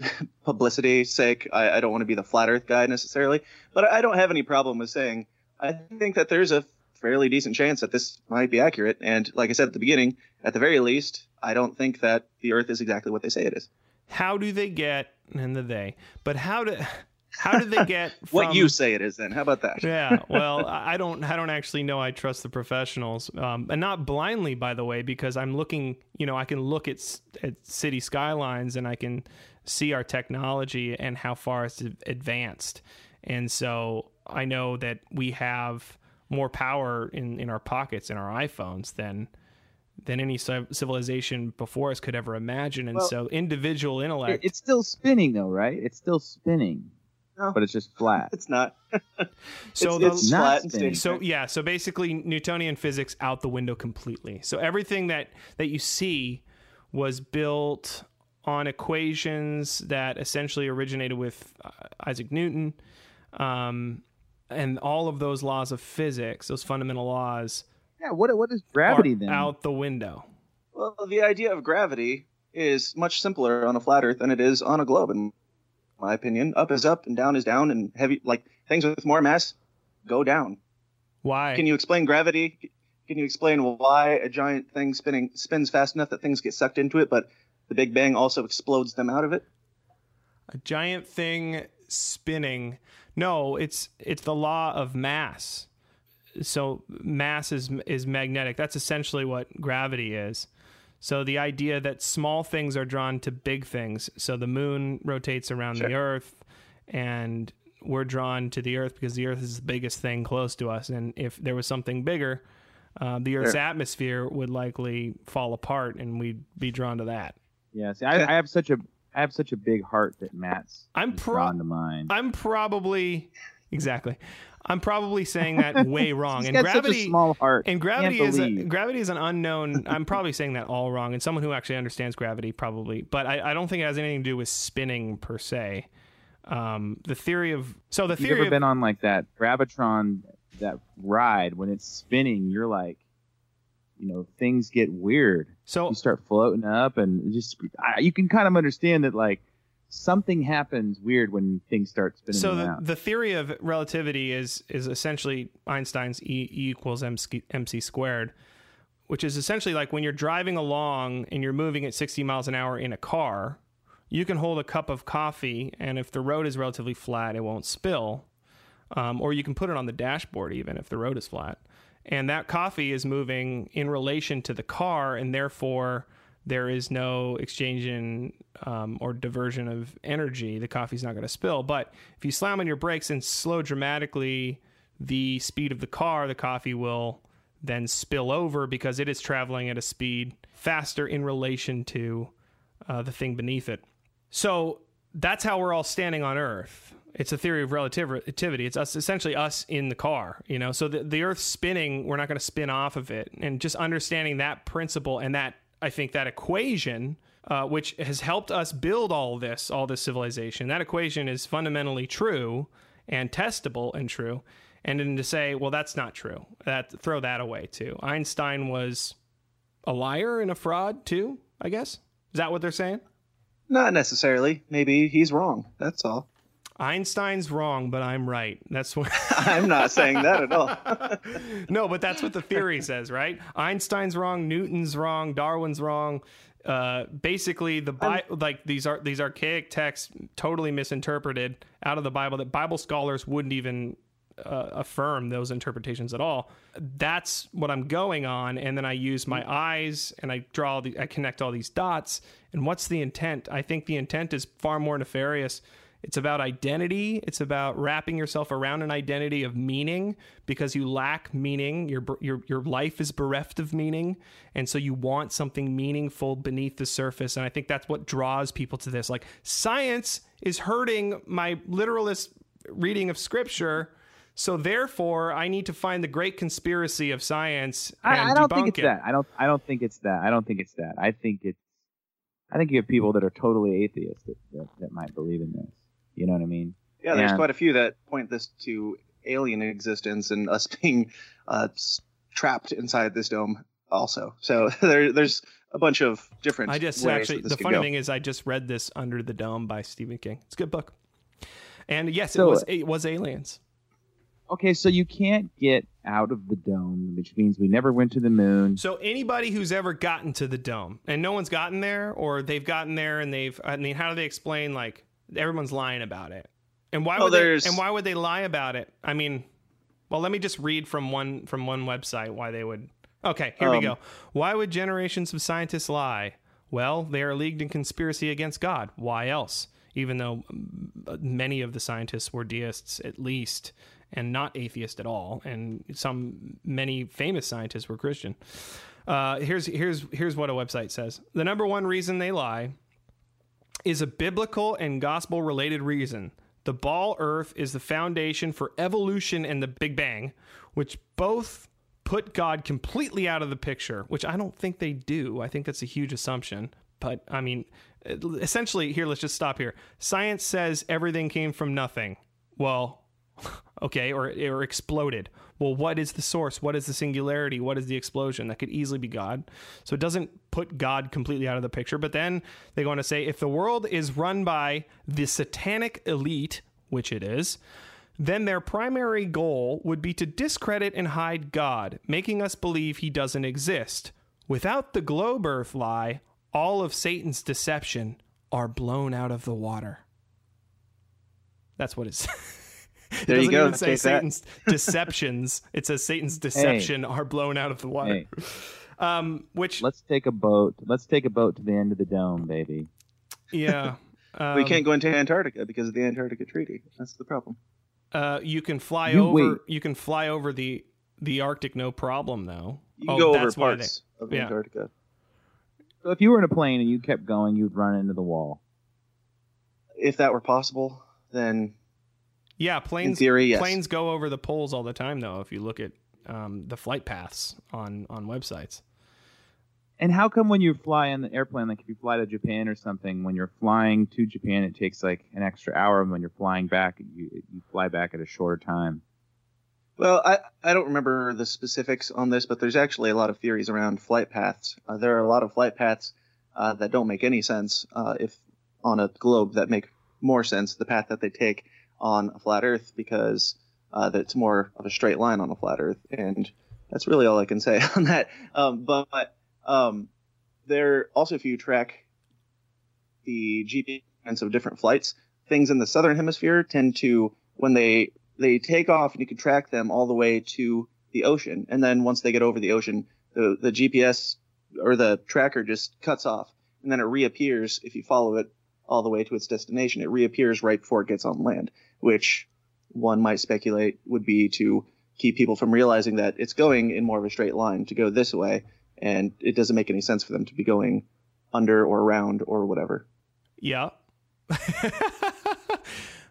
publicity sake. I, I don't want to be the flat Earth guy necessarily, but I don't have any problem with saying I think that there's a fairly decent chance that this might be accurate. And like I said at the beginning, at the very least, I don't think that the Earth is exactly what they say it is. How do they get and the they? But how do how did they get What you say it is, then? How about that? yeah well i I don't i don't actually know i trust the professionals um, and not blindly by the way because i'm looking you know i can look at, at city skylines and i can see our technology and how far it's advanced and so i know that we have more power in, in our pockets in our iphones than than any civilization before us could ever imagine and Well, so individual intellect it's still spinning, though, right? It's still spinning, No. but it's just flat. It's not. so it's, the, it's Not flat and So yeah, so basically Newtonian physics out the window completely. So everything that that you see was built on equations that essentially originated with uh, Isaac Newton, um, and all of those laws of physics, those fundamental laws, Yeah. What what is gravity then? out the window. Well, the idea of gravity is much simpler on a flat Earth than it is on a globe, in my opinion. Up is up and down is down, and heavy like things with more mass go down. Why? Can you explain gravity? Can you explain why a giant thing spinning spins fast enough that things get sucked into it, but the Big Bang also explodes them out of it? a giant thing spinning no it's it's the law of mass so mass is is magnetic that's essentially what gravity is so the idea that small things are drawn to big things so the moon rotates around the earth and we're drawn to the earth because the earth is the biggest thing close to us and if there was something bigger uh, the earth's Sure. atmosphere would likely fall apart and we'd be drawn to that yeah. See, I, I have such a I have such a big heart that Matt's I'm pro- drawn to mine. I'm probably exactly. I'm probably saying that way wrong. And gravity small heart. and Can't gravity is a, gravity is an unknown. I'm probably saying that all wrong. And someone who actually understands gravity probably, but I, I don't think it has anything to do with spinning per se. Um, the theory of so the theory. You've ever of, been on like that gravitron that ride when it's spinning? You're like, you know, things get weird. so You start floating up, and just I, you can kind of understand that like something happens weird when things start spinning so the, the theory of relativity is is essentially Einstein's E, e equals MC, MC squared, which is essentially like when you're driving along and you're moving at 60 miles an hour in a car, you can hold a cup of coffee, and if the road is relatively flat, it won't spill. Um, or you can put it on the dashboard even if the road is flat. And that coffee is moving in relation to the car, and therefore there is no exchange in um, or diversion of energy. The coffee's not going to spill. But if you slam on your brakes and slow dramatically the speed of the car, the coffee will then spill over because it is traveling at a speed faster in relation to uh, the thing beneath it. So that's how we're all standing on Earth. It's a theory of relativity. It's us essentially us in the car, you know. So the the Earth's spinning, we're not going to spin off of it, and just understanding that principle and that I think that equation, uh, which has helped us build all this, all this civilization, that equation is fundamentally true and testable and true. And then to say, well, that's not true, that throw that away too. Einstein was a liar and a fraud too. I guess is that what they're saying? Not necessarily. Maybe he's wrong. That's all. Einstein's wrong, but I'm right. That's what. I'm not saying that at all. no, but that's what the theory says, right? Einstein's wrong, Newton's wrong, Darwin's wrong. Uh, basically, the Bi- like these are these archaic texts totally misinterpreted out of the Bible that Bible scholars wouldn't even uh, affirm those interpretations at all. That's what I'm going on, and then I use my eyes and I draw the I connect all these dots. And what's the intent? I think the intent is far more nefarious. It's about identity. It's about wrapping yourself around an identity of meaning because you lack meaning. Your your your life is bereft of meaning, and so you want something meaningful beneath the surface. And I think that's what draws people to this. Like science is hurting my literalist reading of scripture. So therefore, I need to find the great conspiracy of science and I, I don't think it's it. that. I don't. I don't think it's that. I don't think it's that. I think it's. I think you have people that are totally atheists that, that, that might believe in this. You know what I mean? Yeah, there's And- quite a few that point this to alien existence and us being uh, trapped inside this dome. Also, so there, there's a bunch of different. I just ways actually that this the funny go. thing is I just read this Under the Dome by Stephen King. It's a good book. And yes, it was it was aliens. Okay, so you can't get out of the dome, which means we never went to the moon. So anybody who's ever gotten to the dome and no one's gotten there or they've gotten there and they've I mean how do they explain like everyone's lying about it? And why Oh, would they there's- and why would they lie about it? I mean, well, let me just read from one from one website why they would Okay, here we Um, go. Why would generations of scientists lie? Well, they are leagued in conspiracy against God. Why else? Even though mm, many of the scientists were deists at least and not atheist at all, and some many famous scientists were Christian. Uh, here's here's here's what a website says. The number one reason they lie is a biblical and gospel related reason. The ball earth is the foundation for evolution and the Big Bang, which both put God completely out of the picture, which I don't think they do. I think that's a huge assumption. But I mean, essentially, here, let's just stop here. Science says everything came from nothing. Well, okay, or, or exploded. Well, what is the source? What is the singularity? What is the explosion? That could easily be God. So it doesn't put God completely out of the picture. But then they go on to say if the world is run by the satanic elite, which it is, then their primary goal would be to discredit and hide God, making us believe he doesn't exist. Without the globe earth lie, all of Satan's deception are blown out of the water. That's what it's. It There doesn't go. even say Take that. Satan's deceptions. It says Satan's deception are blown out of the water. Hey, Um, which let's take a boat. Let's take a boat to the end of the dome, baby. yeah, um, we can't go into Antarctica because of the Antarctica Treaty. That's the problem. Uh, you can fly You over. wait. You can fly over the the Arctic, no problem though. You can Oh, go over that's why they- parts of yeah. Antarctica. So if you were in a plane and you kept going, you'd run into the wall. If that were possible, then Yeah, planes. in theory, yes. Planes go over the poles all the time, though. If you look at um, the flight paths on on websites. And how come when you fly on the airplane, like if you fly to Japan or something, when you're flying to Japan, it takes like an extra hour, and when you're flying back, you you fly back at a shorter time. Well, I, I don't remember the specifics on this, but there's actually a lot of theories around flight paths. Uh, there are a lot of flight paths uh, that don't make any sense uh, if on a globe that make more sense the path that they take on a flat Earth because uh, that's more of a straight line on a flat Earth, and that's really all I can say on that. Um, but um, there also, if you track the GPS of different flights, things in the southern hemisphere tend to when they they take off and you can track them all the way to the ocean and then once they get over the ocean the the GPS or the tracker just cuts off and then it reappears if you follow it all the way to its destination it reappears right before it gets on land which one might speculate would be to keep people from realizing that it's going in more of a straight line to go this way and it doesn't make any sense for them to be going under or around or whatever Yeah.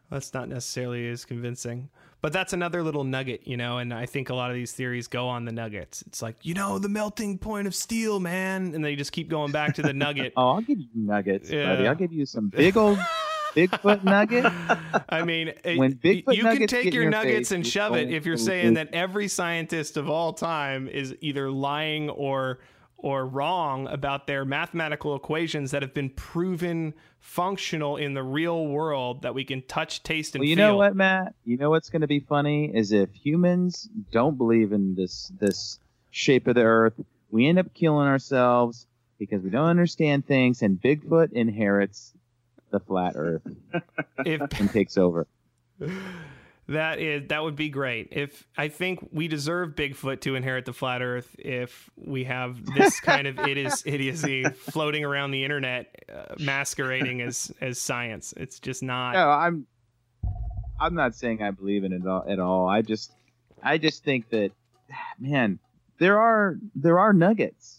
that's not necessarily as convincing. But that's another little nugget, you know, and I think a lot of these theories go on the nuggets. It's like, you know, the melting point of steel, man. And they just keep going back to the nugget. Oh, I'll give you nuggets, Yeah. buddy. I'll give you some big old Bigfoot nugget. I mean, When Bigfoot you can take your your nuggets face, and shove it if you're saying that every scientist of all time is either lying or or wrong about their mathematical equations that have been proven functional in the real world that we can touch, taste, and Well, you feel. know what, Matt? You know what's going to be funny is if humans don't believe in this this shape of the Earth, we end up killing ourselves because we don't understand things, and Bigfoot inherits the flat Earth If and takes over. That is that would be great. If I think we deserve Bigfoot to inherit the flat Earth, if we have this kind of it is idiocy floating around the internet, uh, masquerading as as science, it's just not. No, I'm. I'm not saying I believe in it all, at all. I just, I just think that, man, there are there are nuggets.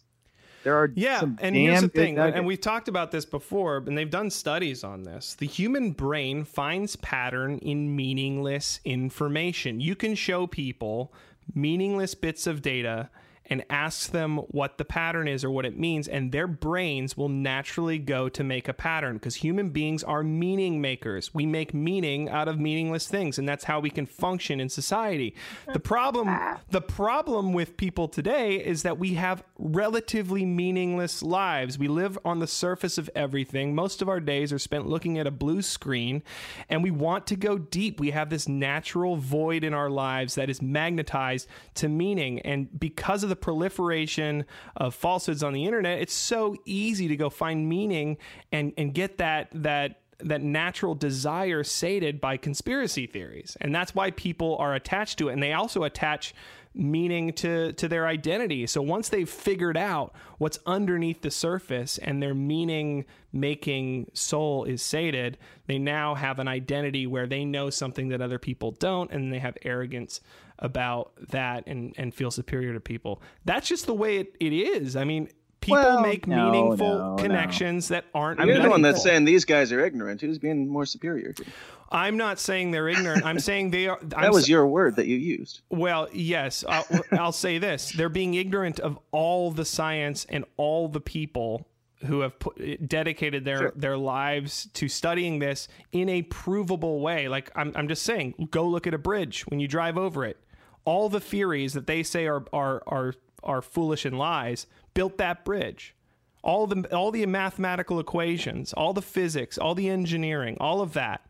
There are Yeah, and here's the thing, nuggets. and we've talked about this before, and they've done studies on this. The human brain finds pattern in meaningless information. You can show people meaningless bits of data and ask them what the pattern is or what it means, and their brains will naturally go to make a pattern because human beings are meaning makers. We make meaning out of meaningless things, and that's how we can function in society. The problem, the problem with people today is that we have relatively meaningless lives. We live on the surface of everything. Most of our days are spent looking at a blue screen, and we want to go deep. We have this natural void in our lives that is magnetized to meaning, and because of the proliferation of falsehoods on the internet, it's so easy to go find meaning and and get that that that natural desire sated by conspiracy theories. And that's why people are attached to it. And they also attach meaning to to their identity. So once they've figured out what's underneath the surface and their meaning making soul is sated, they now have an identity where they know something that other people don't and they have arrogance about that and and feel superior to people. That's just the way it, it is. I mean, people Well, make no, meaningful no, no. connections that aren't You're the one that's saying these guys are ignorant. Who's being more superior? Here? I'm not saying they're ignorant. I'm saying they are. I'm That was your word that you used. Well, yes, I'll, I'll say this: they're being ignorant of all the science and all the people who have put, dedicated their Sure. their lives to studying this in a provable way. Like I'm, I'm just saying, go look at a bridge when you drive over it. All the theories that they say are are are are foolish and lies built that bridge. All the all the mathematical equations, all the physics, all the engineering, all of that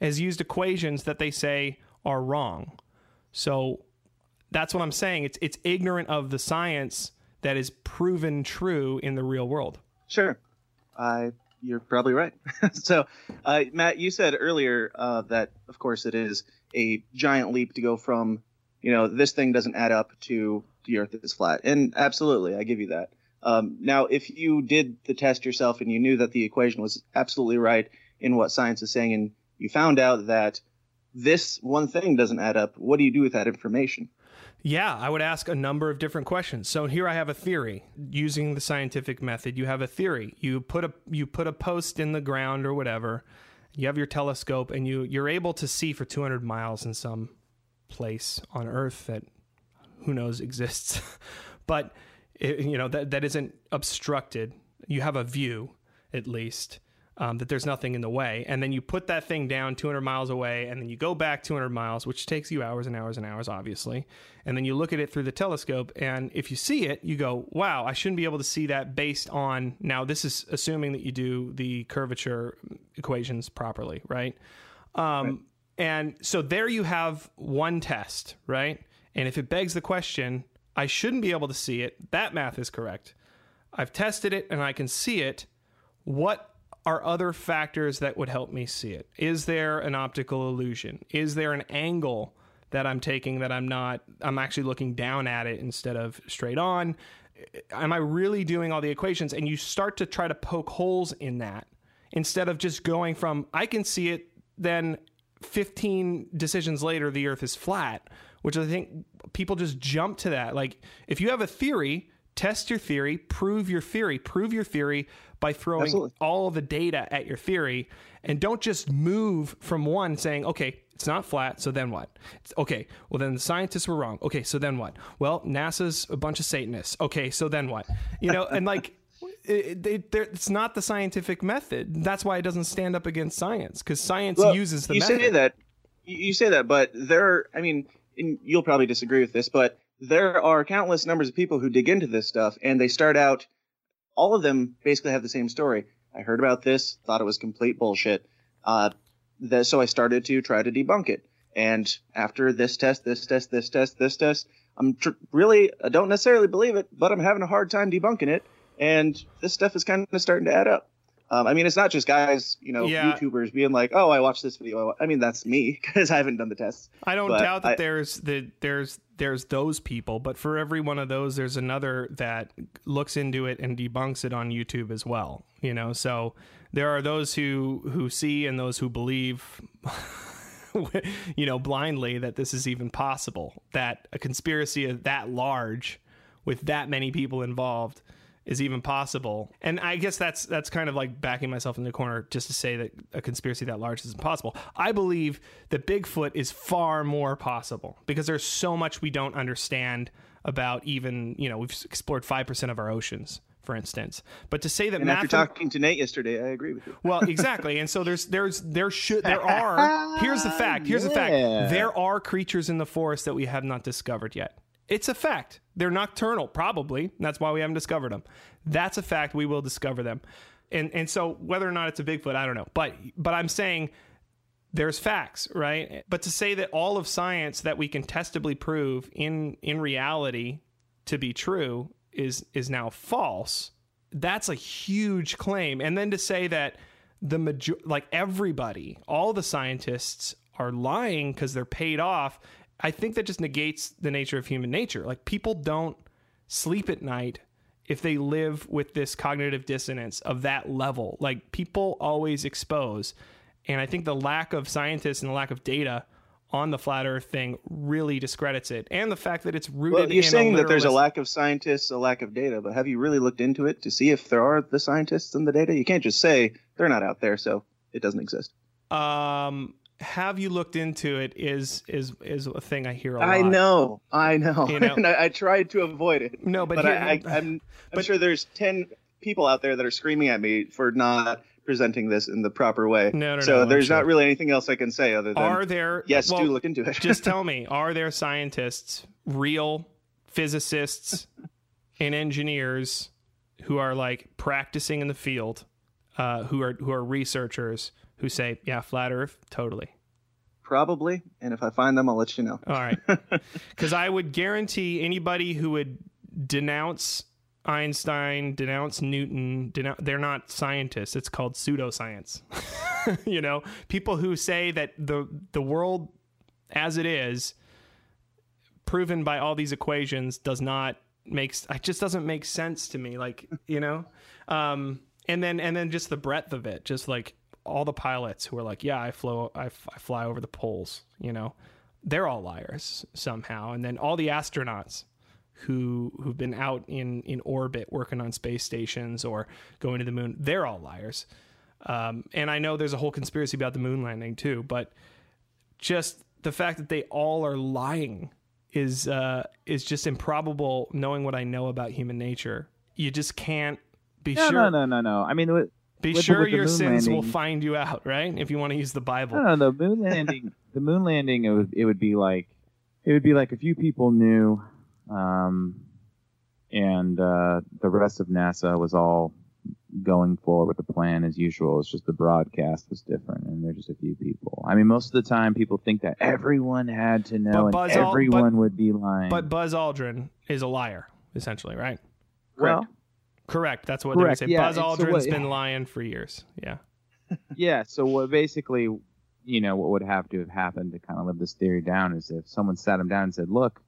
has used equations that they say are wrong. So that's what I'm saying. It's it's ignorant of the science that is proven true in the real world. Sure, I you're probably right. so, uh, Matt, you said earlier uh, that, of course, it is a giant leap to go from, you know, this thing doesn't add up to the Earth is flat, and absolutely, I give you that. Um, now, if you did the test yourself and you knew that the equation was absolutely right in what science is saying, and you found out that this one thing doesn't add up, what do you do with that information? Yeah, I would ask a number of different questions. So here I have a theory using the scientific method. You have a theory. You put a you put a post in the ground or whatever. You have your telescope and you you're able to see for 200 miles in some place on Earth that who knows exists. but it, you know that that isn't obstructed. You have a view at least. Um, that there's nothing in the way, and then you put that thing down 200 miles away, and then you go back 200 miles, which takes you hours and hours and hours, obviously. And then you look at it through the telescope, and if you see it, you go, "Wow, I shouldn't be able to see that based on." Now, this is assuming that you do the curvature equations properly, right? Um, And so there you have one test, right? And if it begs the question, I shouldn't be able to see it. That math is correct. I've tested it and I can see it. What are other factors that would help me see it? Is there an optical illusion? Is there an angle that I'm taking that I'm not, I'm actually looking down at it instead of straight on? Am I really doing all the equations? And you start to try to poke holes in that instead of just going from, I can see it, then 15 decisions later, the earth is flat, which I think people just jump to that. Like, if you have a theory, test your theory, prove your theory, prove your theory by throwing Absolutely. all the data at your theory, and don't just move from one saying, okay, it's not flat, so then what? It's, okay, well, then the scientists were wrong. Okay, so then what? Well, NASA's a bunch of Satanists. Okay, so then what? You know, and like, it, it, it's not the scientific method. That's why it doesn't stand up against science, because science Well, uses the you method. say that you you say that but there are i mean and you'll probably disagree with this but there are countless numbers of people who dig into this stuff and they start out all of them basically have the same story. I heard about this thought it was complete bullshit. Uh, the, so i started to try to debunk it. And after this test this test this test this test i'm tr- really i don't necessarily believe it but i'm having a hard time debunking it. And this stuff is kind of starting to add up Um, I mean, it's not just guys, you know, Yeah. YouTubers being like, "Oh, I watched this video." I mean, that's me because I haven't done the tests. I don't doubt that I- there's the there's there's those people, but for every one of those, there's another that looks into it and debunks it on YouTube as well. You know, so there are those who who see and those who believe. you know, blindly that this is even possible, that a conspiracy of that large with that many people involved is even possible. And I guess that's that's kind of like backing myself in the corner just to say that a conspiracy that large is impossible. I believe that Bigfoot is far more possible because there's so much we don't understand about even, you know, we've explored 5% of our oceans, for instance. But to say that And after mathem- talking to Nate yesterday, I agree with you. well, exactly. And so there's there's there should there are here's the fact. Here's the fact. There are creatures in the forest that we have not discovered yet. It's a fact. They're nocturnal, probably. That's why we haven't discovered them. That's a fact. We will discover them. And and so whether or not it's a Bigfoot, I don't know. But but I'm saying there's facts, right? But to say that all of science that we can testably prove in in reality to be true is is now false. That's a huge claim. And then to say that the major like everybody, all the scientists are lying because they're paid off, I think that just negates the nature of human nature. Like people don't sleep at night if they live with this cognitive dissonance of that level. Like people always expose. And I think the lack of scientists and the lack of data on the flat earth thing really discredits it. And the fact that it's rooted Well, you're in saying that there's a lack of scientists, a lack of data, but have you really looked into it to see if there are the scientists and the data? You can't just say they're not out there, so it doesn't exist. um have you looked into it is is is a thing I hear a lot. I know, I know, You know- and I, I tried to avoid it. No, but, but here, I, I, I'm, I'm but- sure there's ten people out there that are screaming at me for not presenting this in the proper way. No, no, so no, there's sure. not really anything else I can say other than are there yes, well, do look into it. just tell me, are there scientists, real physicists and engineers who are like practicing in the field, uh, who are who are researchers who say, yeah, flat Earth, totally. Probably, and if I find them, I'll let you know. All right. Because I would guarantee anybody who would denounce Einstein, denounce Newton, denounce, they're not scientists. It's called pseudoscience. you know, people who say that the the world as it is, proven by all these equations, does not makes it just doesn't make sense to me. Like you know, um, and then and then just the breadth of it, just like all the pilots who are like, yeah, I flow, I, f- I fly over the poles. You know, they're all liars somehow. And then all the astronauts who who've been out in in orbit working on space stations or going to the moon, they're all liars. Um, and I know there's a whole conspiracy about the moon landing too, but just the fact that they all are lying is uh, is just improbable. Knowing what I know about human nature, you just can't be No, sure. no, no, no, no. I mean, Be with sure with your moon sins will find you out, right? If you want to use the Bible. no, no, the moon landing, the moon landing, it would, it would be like, it would be like a few people knew, um, and uh, the rest of NASA was all going forward with the plan as usual. It's just the broadcast was different, and there's just a few people. I mean, most of the time, people think that everyone had to know, But and Buzz Al- everyone but- would be lying. But Buzz Aldrin is a liar, essentially, right? well, Correct. That's what they would Correct, say. yeah, Buzz and so Aldrin's what- been lying for years. Yeah. yeah. So what basically, you know, what would have to have happened to kind of live this theory down is if someone sat him down and said, "Look,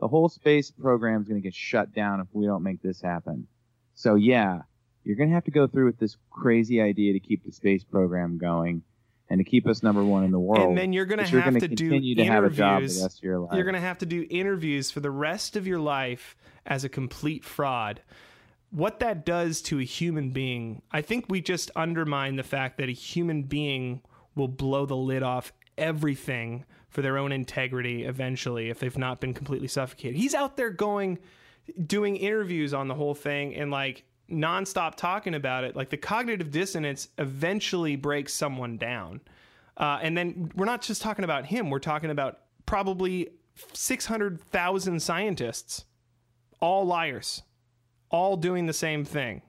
the whole space program is going to get shut down if we don't make this happen." So yeah, you're going to have to go through with this crazy idea to keep the space program going and to keep us number one in the world. and then you're going to have gonna to do continue to have a job the interviews. rest of your life. You're going to have to do interviews for the rest of your life as a complete fraud. What that does to a human being, I think we just undermine the fact that a human being will blow the lid off everything for their own integrity eventually if they've not been completely suffocated. He's out there going doing interviews on the whole thing and like nonstop talking about it. Like the cognitive dissonance eventually breaks someone down. Uh, and then we're not just talking about him, we're talking about probably 600,000 scientists, all liars, all doing the same thing.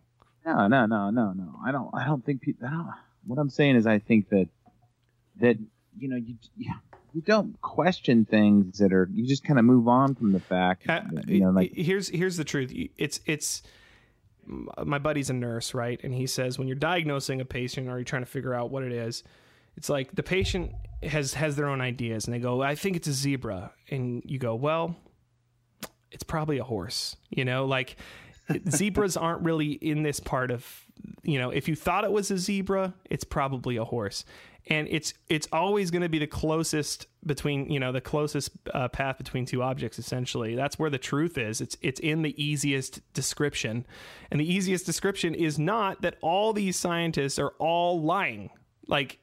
No, no, no, no, no. I don't. I don't think people. I don't, what I'm saying is, I think that that you know you you don't question things that are. You just kind of move on from the fact. Uh, that, you know, like here's here's the truth. It's it's my buddy's a nurse, right? And he says when you're diagnosing a patient or you're trying to figure out what it is, it's like the patient has has their own ideas, and they go, "I think it's a zebra," and you go, "Well, it's probably a horse." You know, like zebras aren't really in this part of you know if you thought it was a zebra it's probably a horse. And it's it's always going to be the closest between you know the closest uh, path between two objects essentially. That's where the truth is. It's it's in the easiest description. And the easiest description is not that all these scientists are all lying. Like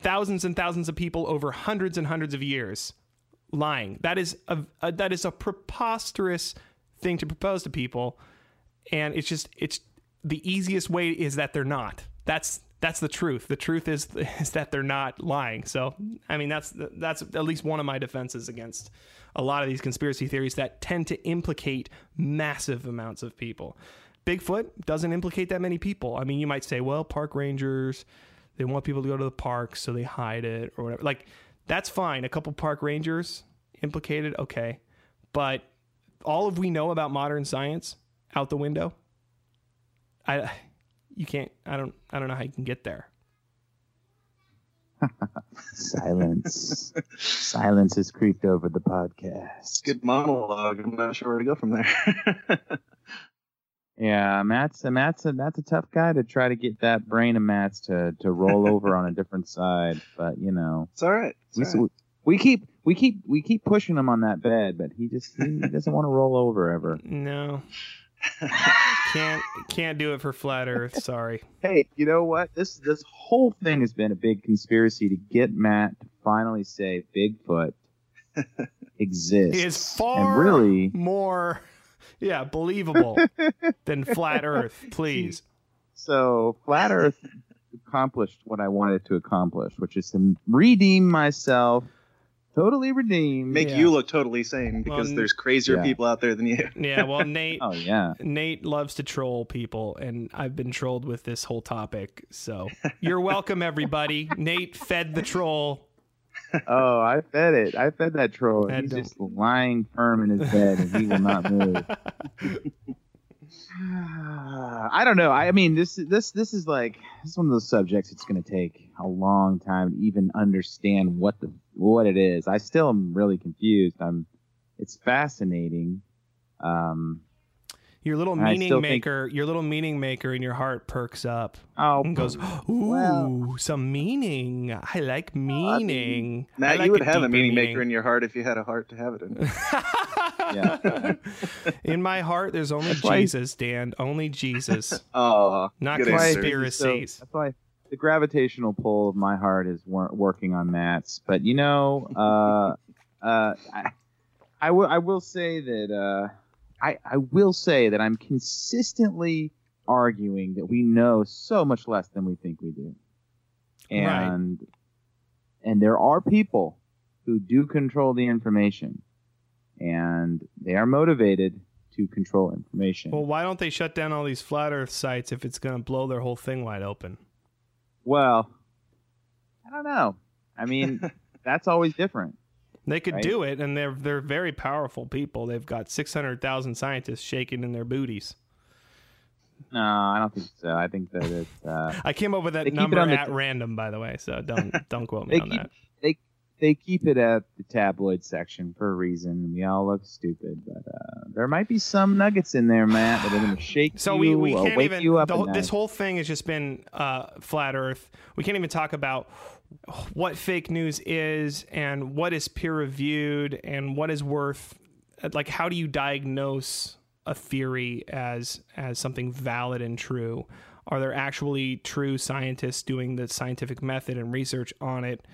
thousands and thousands of people over hundreds and hundreds of years lying. That is a, a that is a preposterous thing to propose to people and it's just it's the easiest way is that they're not. That's that's the truth. The truth is is that they're not lying. So i mean that's that's at least one of my defenses against a lot of these conspiracy theories that tend to implicate massive amounts of people. Bigfoot doesn't implicate that many people. I mean you might say well park rangers they want people to go to the park so they hide it or whatever. Like that's fine. A couple park rangers implicated okay. But all of we know about modern science out the window. I you can't I don't I don't know how you can get there. Silence. Silence has creeped over the podcast. Good monologue. I'm not sure where to go from there. Yeah, Matt's Matt's a Matt's a tough guy to try to get that brain of Matt's to to roll over on a different side. But you know, it's all right. It's we, all right. we keep we keep we keep pushing him on that bed, but he just he doesn't want to roll over ever. No. Can't can't do it for flat earth, sorry. Hey, you know what? This this whole thing has been a big conspiracy to get Matt to finally say Bigfoot exists. Is far and really more yeah, believable than flat earth, please. So flat Earth accomplished what I wanted to accomplish, which is to redeem myself, totally redeemed. Make Yeah. you look totally sane because Well, there's crazier yeah. people out there than you. Yeah, well Nate oh yeah, Nate loves to troll people, and I've been trolled with this whole topic. So you're welcome, everybody. Nate fed the troll. oh I fed it. I fed that troll. That He's don't- just lying firm in his bed, and he will not move. I don't know. I I mean, this this this is like this is one of those subjects. It's going to take a long time to even understand what the what it is. I still am really confused. I'm. It's fascinating. Um. Your little meaning still think- maker, your little meaning maker in your heart perks up Oh, and goes, "Ooh, Well- some meaning. I like meaning." I Matt, like you would a have a deeper meaning maker in your heart if you had a heart to have it in. yeah. In my heart, there's only why- Jesus, Dan. Only Jesus, Oh, not good Why- answer. conspiracies. So that's why the gravitational pull of my heart is wor- working on Matt's. But you know, uh, uh, I, I will I will say that uh, I I will say that I'm consistently arguing that we know so much less than we think we do, Right. and and there are people who do control the information, and they are motivated to control information. Well, why don't they shut down all these flat Earth sites if it's going to blow their whole thing wide open? Well, I don't know. I mean, that's always different. They could Right. do it, and they're they're very powerful people. They've got six hundred thousand scientists shaking in their booties. No, I don't think so. I think that it's uh, I came up with that number it on the at random, by the way. So don't don't quote me on keep that. They keep it at the tabloid section for a reason. We all look stupid, but uh, there might be some nuggets in there, Matt, that are going to shake So you, we, we can't wake even. you up. the at whole- night. this whole thing has just been uh, flat Earth. We can't even talk about what fake news is and what is peer reviewed and what is worth. Like, how do you diagnose a theory as as something valid and true? Are there actually true scientists doing the scientific method and research on it?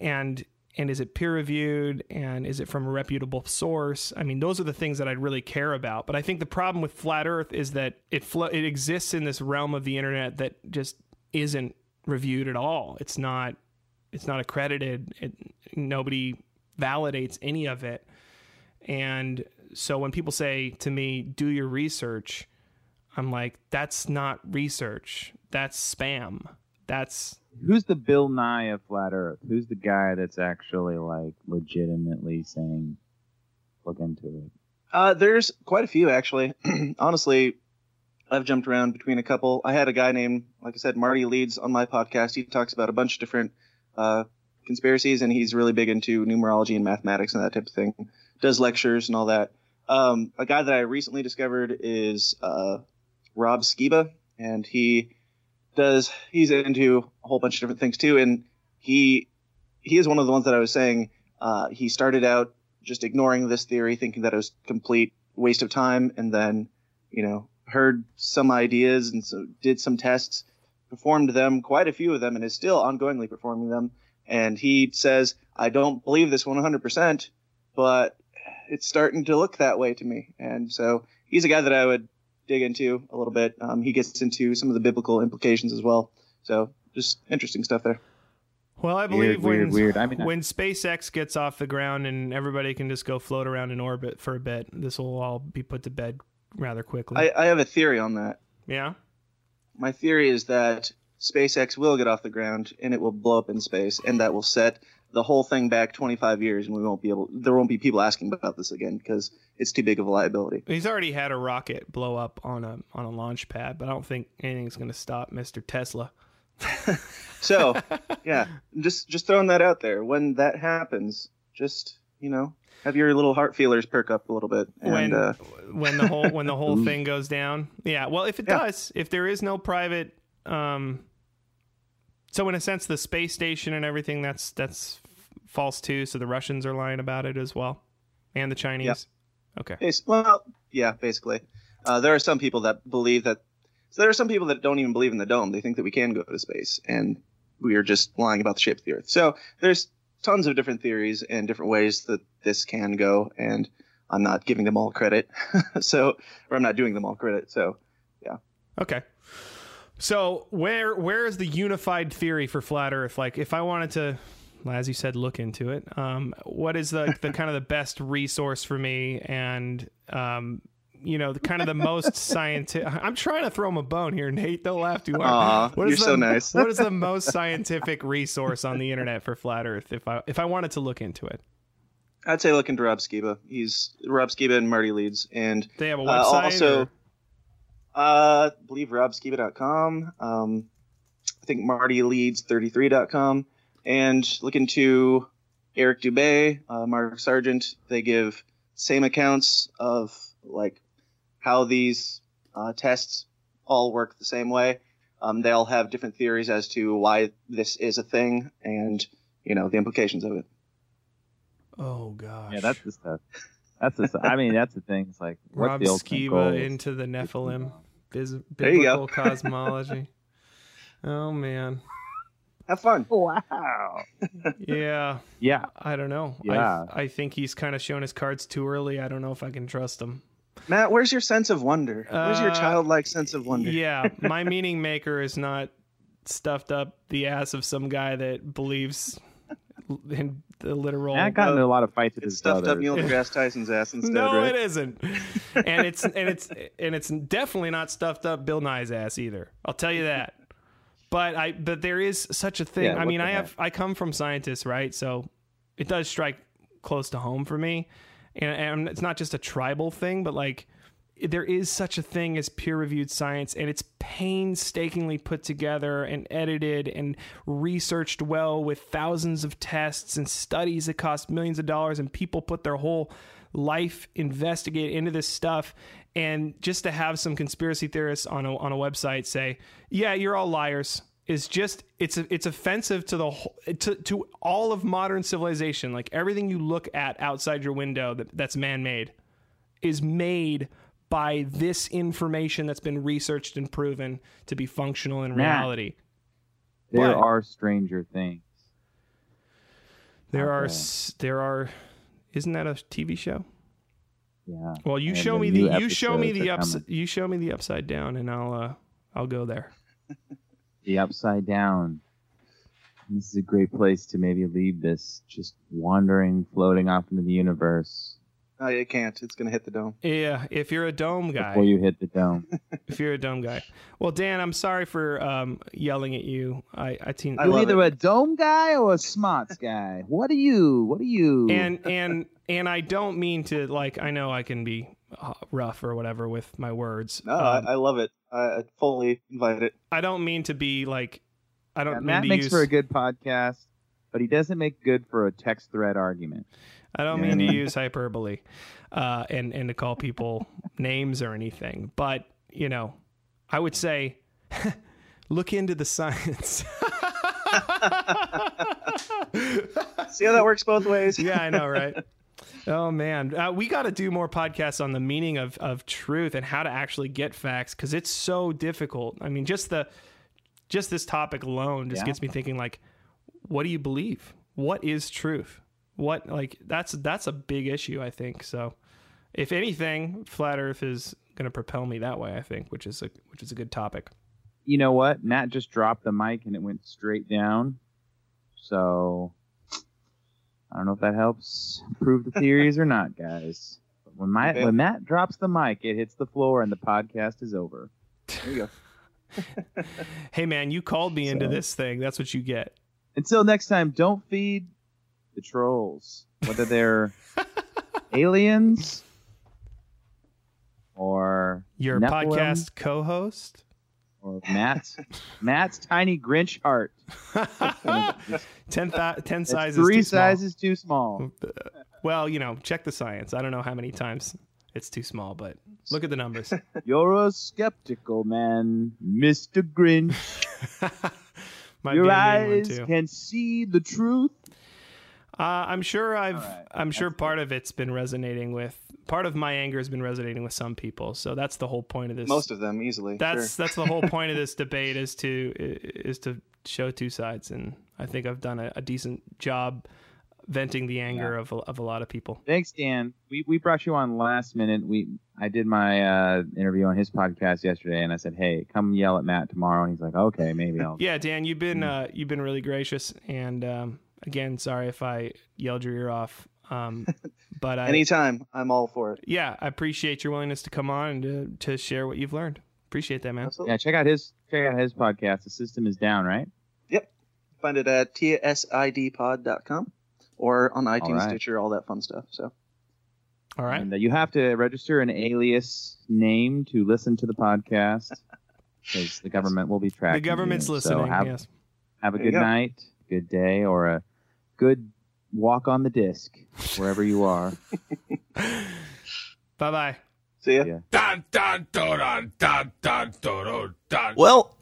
And and is it peer reviewed and is it from a reputable source? I mean those are the things that i'd really care about. But i think the problem with flat earth is that it it exists in this realm of the internet that just isn't reviewed at all. It's not it's not accredited. It, nobody validates any of it. And so when people say to me do your research i'm like that's not research. That's spam. That's Who's the Bill Nye of flat Earth? Who's the guy that's actually like legitimately saying, "Look into it"? Uh, there's quite a few actually. Honestly, I've jumped around between a couple. I had a guy named, like I said, Marty Leeds on my podcast. He talks about a bunch of different uh, conspiracies, and he's really big into numerology and mathematics and that type of thing. Does lectures and all that. Um, a guy that I recently discovered is uh, Rob Skiba, and he does he's into a whole bunch of different things too. And he he is one of the ones that I was saying. Uh, he started out just ignoring this theory, thinking that it was complete waste of time, and then you know heard some ideas and so did some tests, performed them, quite a few of them, and is still ongoingly performing them. And he says, I don't believe this 100%, but it's starting to look that way to me. And so he's a guy that I would dig into a little bit. Um, he gets into some of the biblical implications as well. So just interesting stuff there. Well, I Weird, believe when weird, weird. I mean, I- when SpaceX gets off the ground and everybody can just go float around in orbit for a bit, this will all be put to bed rather quickly. I, I have a theory on that. yeah. My theory is that SpaceX will get off the ground and it will blow up in space, and that will set the whole thing back 25 years, and we won't be able. There won't be people asking about this again because it's too big of a liability. He's already had a rocket blow up on a on a launch pad, but I don't think anything's going to stop Mr. Tesla. So, yeah, just just throwing that out there. When that happens, just you know, have your little heart feelers perk up a little bit, and when uh, when the whole when the whole thing goes down. Yeah. Well, if it Yeah. does, if there is no private, um, so in a sense, the space station and everything that's that's false too. So the Russians are lying about it as well, and the Chinese. Okay. Bas- well, yeah, basically. Uh, there are some people that believe that. So there are some people that don't even believe in the dome. They think that we can go to space, and we are just lying about the shape of the Earth. So there's tons of different theories and different ways that this can go, and I'm not giving them all credit. so, or I'm not doing them all credit. So, yeah. Okay. So where where is the unified theory for flat Earth? Like, if I wanted to, as you said, look into it, um, what is the the kind of the best resource for me? And um, you know, the kind of the most scientific. I'm trying to throw him a bone here, Nate. Don't laugh too hard. Aw, What is you're the, so nice. what is the most scientific resource on the internet for flat Earth? If I if I wanted to look into it, I'd say look into Rob Skiba. He's Rob Skiba and Marty Leeds, and they have a Uh, website. also, or- uh, I believe robskiba.com. Um, I think martyleeds33.com. And look into Eric Dubay, uh, Mark Sargent. They give same accounts of like how these uh, tests all work the same way. Um, they all have different theories as to why this is a thing and you know the implications of it. oh gosh. yeah, that's the stuff. That's the. I mean, that's the thing. It's like what's Rob the ultimate Skiba into the Nephilim. Biz- There you biblical go. cosmology. Oh man. Have fun. Wow. Yeah, Yeah. I don't know. Yeah. I, I think he's kind of shown his cards too early. I don't know if I can trust him. Matt, where's your sense of wonder? Where's your Uh, childlike sense of wonder? Yeah, my meaning maker is not stuffed up the ass of some guy that believes in the literal. Matt got into a lot of fights with It's his stuffed brother. up Neil deGrasse Tyson's ass instead, no, right? it isn't. and it's and it's and it's definitely not stuffed up Bill Nye's ass either. I'll tell you that. But I but there is such a thing. Yeah, I mean, I have I come from scientists, right? So it does strike close to home for me. And, and it's not just a tribal thing, but like there is such a thing as peer reviewed science and it's painstakingly put together and edited and researched well with thousands of tests and studies that cost millions of dollars and people put their whole life investigate into this stuff. And just to have some conspiracy theorists on a, on a website say yeah you're all liars is just it's it's offensive to the whole, to to all of modern civilization. Like everything you look at outside your window that, that's man-made is made by this information that's been researched and proven to be functional in Matt. reality. There What? are stranger things. There are Okay. s- there are isn't that a TV show? Yeah. Well, you And show the me the you show me the are ups coming. you show me the upside down and I'll uh I'll go there. The upside down. This is a great place to maybe leave this just wandering, floating off into the universe Oh, it can't. It's gonna hit the dome. Yeah, if you're a dome guy. before you hit the dome. if you're a dome guy. Well, Dan, I'm sorry for um yelling at you. I I, teen, I You're either it. a dome guy or a smarts guy. What are you? What are you? and and and I don't mean to like I know I can be uh, rough or whatever with my words. No, Um, I, I love it. I, I fully invite it. I don't mean to be like. I don't Yeah, mean Matt to makes use. for a good podcast, but he doesn't make good for a text thread argument. I don't mean to use hyperbole, uh, and and to call people names or anything. But you know, I would say, look into the science. See how that works both ways? yeah, I know, right? Oh man, uh, we got to do more podcasts on the meaning of of truth and how to actually get facts because it's so difficult. I mean, just the just this topic alone just Yeah. gets me thinking. Like, what do you believe? What is truth? What like that's that's a big issue. I think so. If anything, flat Earth is going to propel me that way. I think, which is a which is a good topic. You know what? Matt just dropped the mic and it went straight down. So I don't know if that helps prove the theories or not, guys. But when, my, Okay. when Matt drops the mic, it hits the floor and the podcast is over. There you go. Hey man, you called me into this thing. That's what you get. Until next time, don't feed the trolls, whether they're aliens or Your Nephilim podcast co-host. or Matt's Matt's tiny Grinch heart. ten, th- 10 It's sizes. three too small. sizes too small. Well, you know, check the science. I don't know how many times it's too small, but look at the numbers. You're a skeptical man, Mr. Grinch. Your be a mean one, eyes can see the truth. Uh, I'm sure I've. Right. I'm sure That's part of it's been resonating with. Part of my anger has been resonating with some people. So that's the whole point of this. Most of them easily. that's sure. that's the whole point of this debate is to is to show two sides, and I think I've done a, a decent job venting the anger of a, of a lot of people. Thanks, Dan. We we brought you on last minute. We I did my uh, interview on his podcast yesterday, and I said, "Hey, come yell at Matt tomorrow." And he's like, "Okay, maybe I'll." Yeah, Dan, you've been Hmm. uh, you've been really gracious, and um, again, sorry if I yelled your ear off. Um, but I, Anytime, I'm all for it. yeah, I appreciate your willingness to come on and to, to share what you've learned. Appreciate that, man. Absolutely. Yeah, check out his check out his podcast. The system is down, right? Yep. Find it at tsidpod.com or on iTunes, right. Stitcher, all that fun stuff. So All right. And uh, you have to register an alias name to listen to the podcast because the government will be tracking. The government's you. listening. So have, yes. have a There good go. night, good day, or a good walk on the disc wherever you are. Bye bye. see ya. Yeah. Dun, dun, dun. Well,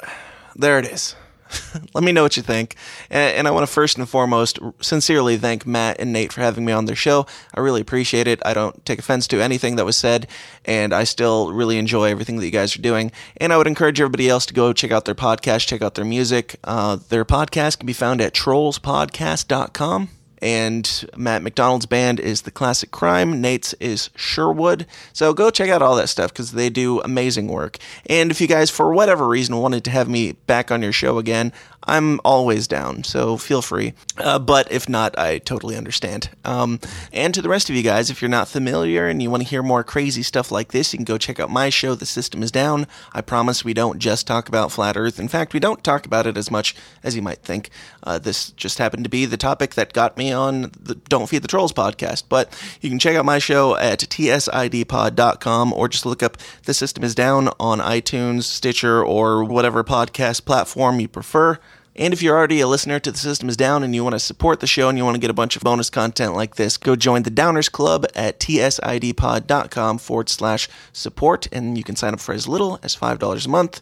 there it is. Let me know what you think. And, and I want to first and foremost sincerely thank Matt and Nate for having me on their show. I really appreciate it. I don't take offense to anything that was said, and I still really enjoy everything that you guys are doing. And I would encourage everybody else to go check out their podcast, check out their music. Uh, their podcast can be found at trollspodcast.com. And Matt Macdonald's band is The Classic Crime. Nate's is Sherwood. So go check out all that stuff because they do amazing work. And if you guys, for whatever reason, wanted to have me back on your show again, I'm always down. So feel free. Uh, but if not, I totally understand. Um, and to the rest of you guys, if you're not familiar and you want to hear more crazy stuff like this, you can go check out my show, The System is Down. I promise we don't just talk about flat Earth. In fact, we don't talk about it as much as you might think. Uh, this just happened to be the topic that got me on the Don't Feed the Trolls podcast. But you can check out my show at tsidpod.com or just look up The System is Down on iTunes, Stitcher, or whatever podcast platform you prefer. And if you're already a listener to The System is Down and you want to support the show and you want to get a bunch of bonus content like this, go join the Downers Club at tsidpod.com forward slash support, and you can sign up for as little as $5 a month.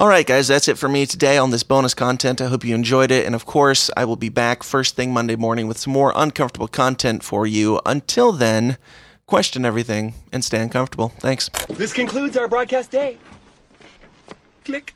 All right, guys, that's it for me today on this bonus content. I hope you enjoyed it. And of course, I will be back first thing Monday morning with some more uncomfortable content for you. Until then, question everything and stay uncomfortable. Thanks. This concludes our broadcast day. Click.